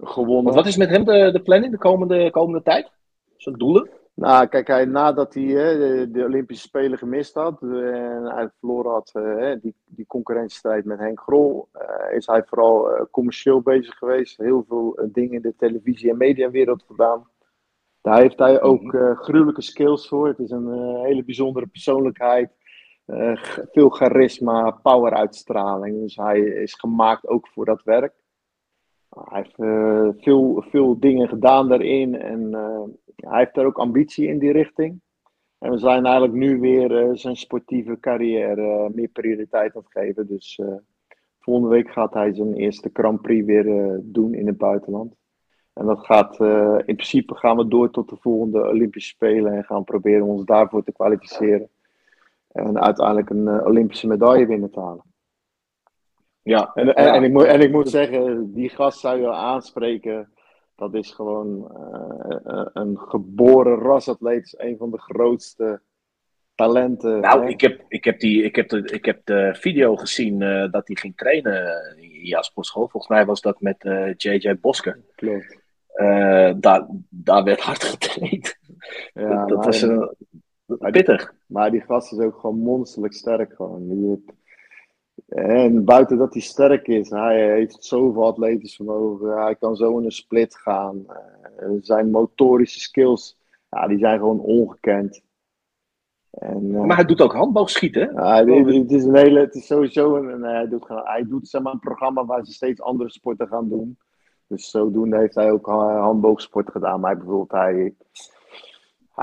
gewonnen. wat is met hem de, de planning de komende, komende tijd? Zijn doelen? Nou, kijk, hij, nadat hij hè, de, Olympische Spelen gemist had eh, en hij verloren had uh, die, die concurrentiestrijd met Henk Grol, uh, is hij vooral commercieel bezig geweest. Heel veel dingen in de televisie- en mediawereld gedaan. Daar heeft hij ook uh, gruwelijke skills voor. Het is een hele bijzondere persoonlijkheid. veel charisma, power uitstraling. Dus hij is gemaakt ook voor dat werk. Hij heeft veel, veel dingen gedaan daarin en hij heeft daar ook ambitie in die richting. En we zijn eigenlijk nu weer uh, zijn sportieve carrière meer prioriteit aan het geven. Dus volgende week gaat hij zijn eerste Grand Prix weer doen in het buitenland. En dat gaat, in principe gaan we door tot de volgende Olympische Spelen en gaan proberen ons daarvoor te kwalificeren. En uiteindelijk een Olympische medaille winnen te halen. Ja, en, en, en, ik moet, en ik moet zeggen, die gast zou je aanspreken dat is gewoon uh, een geboren rasatleet. Is een van de grootste talenten. Nou, ik heb, ik, heb die, ik, heb de, ik heb de video gezien uh, dat hij ging trainen in Jasperschool. Volgens mij was dat met uh, JJ Bosker. Klopt. daar, daar werd hard [laughs] getraind. Ja, dat was pittig. maar die gast is ook gewoon monsterlijk sterk. Gewoon. Die, en buiten dat hij sterk is, hij heeft zoveel atletisch vermogen. Hij kan zo in een split gaan. Uh, zijn motorische skills, ja, die zijn gewoon ongekend. En, uh, maar hij doet ook handboogschieten. Uh, het, is een hele, het is sowieso een, hij doet, hij doet zeg maar, een programma waar ze steeds andere sporten gaan doen. Dus zodoende heeft hij ook handboogsporten gedaan. Maar bijvoorbeeld hij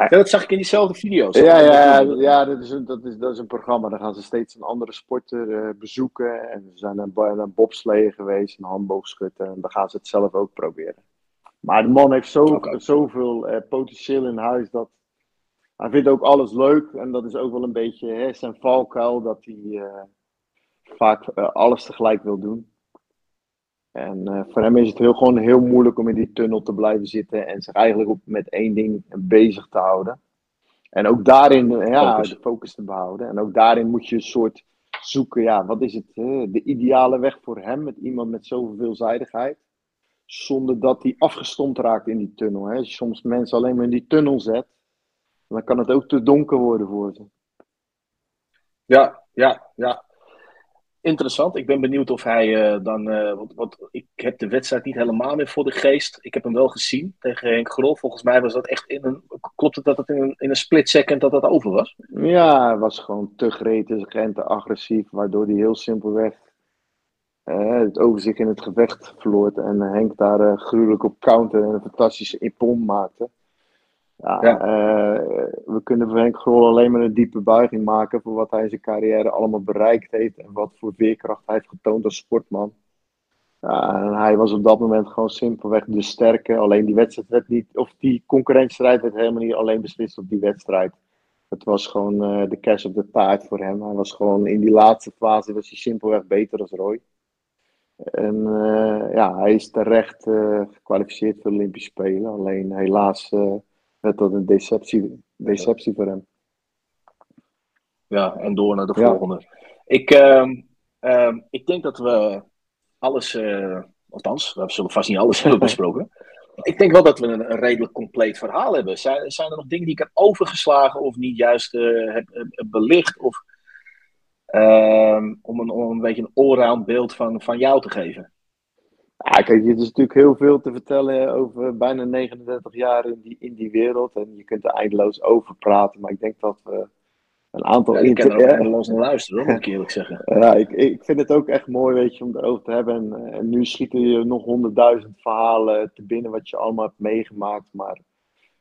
ja, dat zag ik in diezelfde video's. Ja, ja, ja dat, is een, dat, is, dat is een programma. Dan gaan ze steeds een andere sporter uh, bezoeken. En ze zijn een bobsleeën geweest, een handboogschutter. En dan gaan ze het zelf ook proberen. Maar de man heeft zo, okay. zoveel uh, potentieel in huis dat hij vindt ook alles leuk. En dat is ook wel een beetje hè, zijn valkuil dat hij uh, vaak alles tegelijk wil doen. En uh, voor hem is het heel, gewoon heel moeilijk om in die tunnel te blijven zitten en zich eigenlijk op, met één ding bezig te houden. En ook daarin uh, ja, focus. de focus te behouden. En ook daarin moet je een soort zoeken, ja, wat is het, uh, de ideale weg voor hem met iemand met zoveel veelzijdigheid. Zonder dat hij afgestompt raakt in die tunnel. Hè. Als je soms mensen alleen maar in die tunnel zet, dan kan het ook te donker worden voor ze. Ja, ja, ja interessant. Ik ben benieuwd of hij uh, dan. Uh, want, want, ik heb de wedstrijd niet helemaal meer voor de geest. Ik heb hem wel gezien tegen Henk Grol. Volgens mij was dat echt in een. Klopt het dat het in een, in een split second dat dat over was? Ja, hij was gewoon te gretig en te agressief. Waardoor hij heel simpelweg uh, het overzicht in het gevecht verloor. En Henk daar gruwelijk op counter en een fantastische impom maakte. Ja, uh, we kunnen voor Henk Grol alleen maar een diepe buiging maken voor wat hij in zijn carrière allemaal bereikt heeft en wat voor veerkracht hij heeft getoond als sportman. Ja, en hij was op dat moment gewoon simpelweg de sterke. Alleen die wedstrijd werd niet, of die concurrentiestrijd werd helemaal niet alleen beslist op die wedstrijd. Het was gewoon uh, de cash op de taart voor hem. Hij was gewoon in die laatste fase was hij simpelweg beter als Roy. En uh, ja, hij is terecht gekwalificeerd voor de Olympische Spelen. Alleen helaas werd dat een deceptie, deceptie voor hem. Ja, en door naar de volgende. Ik, uh, uh, ik denk dat we alles, uh, althans, we zullen vast niet alles [laughs] hebben besproken. ik denk wel dat we een, een, redelijk compleet verhaal hebben. Zijn, zijn er nog dingen die ik heb overgeslagen of niet juist uh, heb, heb, belicht? Of, ehm, om, een, om een beetje een allround beeld van, van jou te geven? Ja, kijk, er is natuurlijk heel veel te vertellen over bijna 39 jaar in die, in die wereld. En je kunt er eindeloos over praten. Maar ik denk dat we een aantal... Ja, ik kan er ook los naar luisteren, moet ik eerlijk zeggen. [laughs] Ja, ik, ik vind het ook echt mooi, weet je, om erover te hebben. En, en nu schieten je nog honderdduizend verhalen te binnen wat je allemaal hebt meegemaakt. Maar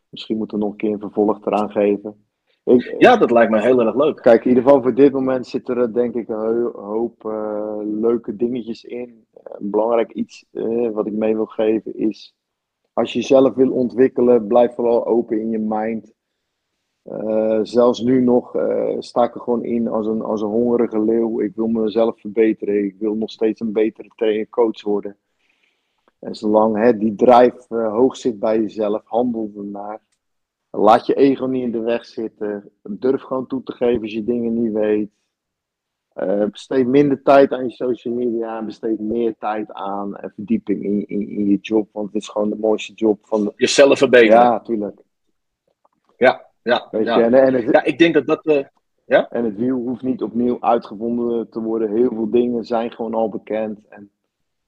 misschien moeten we nog een keer een vervolg eraan geven. Ik, ja, dat lijkt me heel erg leuk. Kijk, in ieder geval voor dit moment zitten er denk ik een hoop uh, leuke dingetjes in. Een belangrijk iets uh, wat ik mee wil geven is, als je jezelf wil ontwikkelen, blijf vooral open in je mind. Uh, zelfs nu nog sta ik er gewoon in als een, als een hongerige leeuw. Ik wil mezelf verbeteren. Ik wil nog steeds een betere trainer, coach worden. En zolang hè, die drive hoog zit bij jezelf, handel ernaar. Laat je ego niet in de weg zitten. Durf gewoon toe te geven als je dingen niet weet. Uh, besteed minder tijd aan je social media. Besteed meer tijd aan en verdieping in, in, in, je job. Want het is gewoon de mooiste job van. Jezelf verbeteren. Ja, tuurlijk. Ja, ja. ja. en, en het, ja, ik denk dat dat. Uh, ja? En het wiel hoeft niet opnieuw uitgevonden te worden. Heel veel dingen zijn gewoon al bekend. En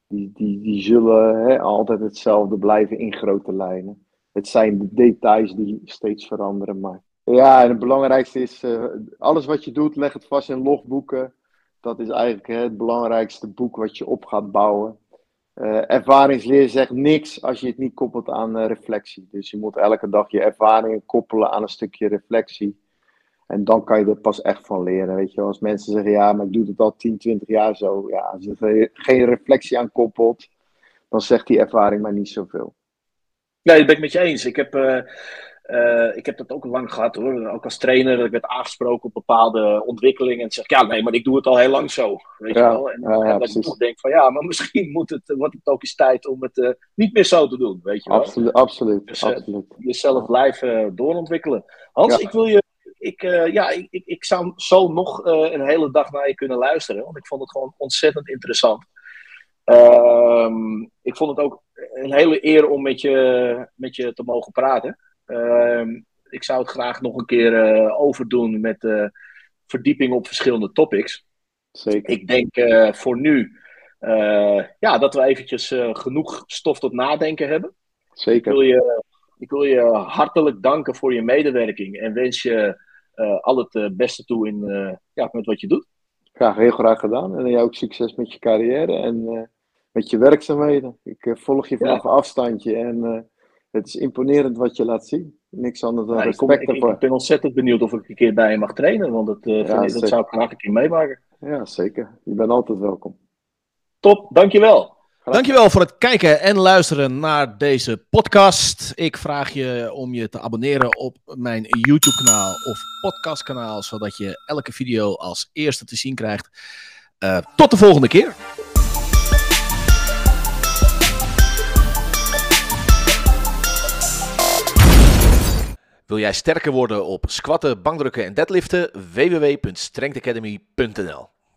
die, die, die zullen hè, altijd hetzelfde blijven in grote lijnen. Het zijn de details die steeds veranderen. Maar ja, en het belangrijkste is, uh, alles wat je doet, leg het vast in logboeken. Dat is eigenlijk het belangrijkste boek wat je op gaat bouwen. Uh, ervaringsleer zegt niks als je het niet koppelt aan uh, reflectie. Dus je moet elke dag je ervaringen koppelen aan een stukje reflectie. En dan kan je er pas echt van leren. Weet je, als mensen zeggen, ja, maar ik doe het al 10, 20 jaar zo. Ja, als je er geen reflectie aan koppelt, dan zegt die ervaring maar niet zoveel. Nee, dat ben ik met je eens. Ik heb, uh, uh, ik heb dat ook lang gehad hoor. Ook als trainer, dat ik werd aangesproken op bepaalde ontwikkelingen. En zeg ja, nee, maar ik doe het al heel lang zo. Weet ja, je wel? En, ja, ja, en dat ik toch denk van ja, maar [laughs] misschien moet het, wordt het ook eens tijd om het uh, niet meer zo te doen. Weet je wel? Absoluut, absoluut. Dus, absoluut. jezelf blijven doorontwikkelen. Hans, ik wil je ik, ja, ik, ik, ik, zou zo nog een hele dag naar je kunnen luisteren. Want ik vond het gewoon ontzettend interessant. Uh, ik vond het ook een hele eer om met je, met je te mogen praten. Ehm, ik zou het graag nog een keer uh, overdoen met verdieping op verschillende topics. Zeker. Ik denk voor nu ja, dat we eventjes genoeg stof tot nadenken hebben. Zeker. Ik wil, je, ik wil je hartelijk danken voor je medewerking en wens je uh, al het uh, beste toe in, uh, ja, met wat je doet. Graag, heel graag gedaan. En jij ook succes met je carrière en met je werkzaamheden. Ik volg je vanaf ja. afstandje en het is imponerend wat je laat zien. Niks anders dan ja, respect ik, ervoor. Ik, ben ontzettend benieuwd of ik een keer bij je mag trainen, want dat, ja, ik, dat zou ik graag een keer meemaken. Ja, zeker. Je bent altijd welkom. Top, dankjewel. Dankjewel voor het kijken en luisteren naar deze podcast. Ik vraag je om je te abonneren op mijn YouTube-kanaal of podcastkanaal, zodat je elke video als eerste te zien krijgt. Uh, tot de volgende keer. Wil jij sterker worden op squatten, bankdrukken en deadliften? www.strengthacademy.nl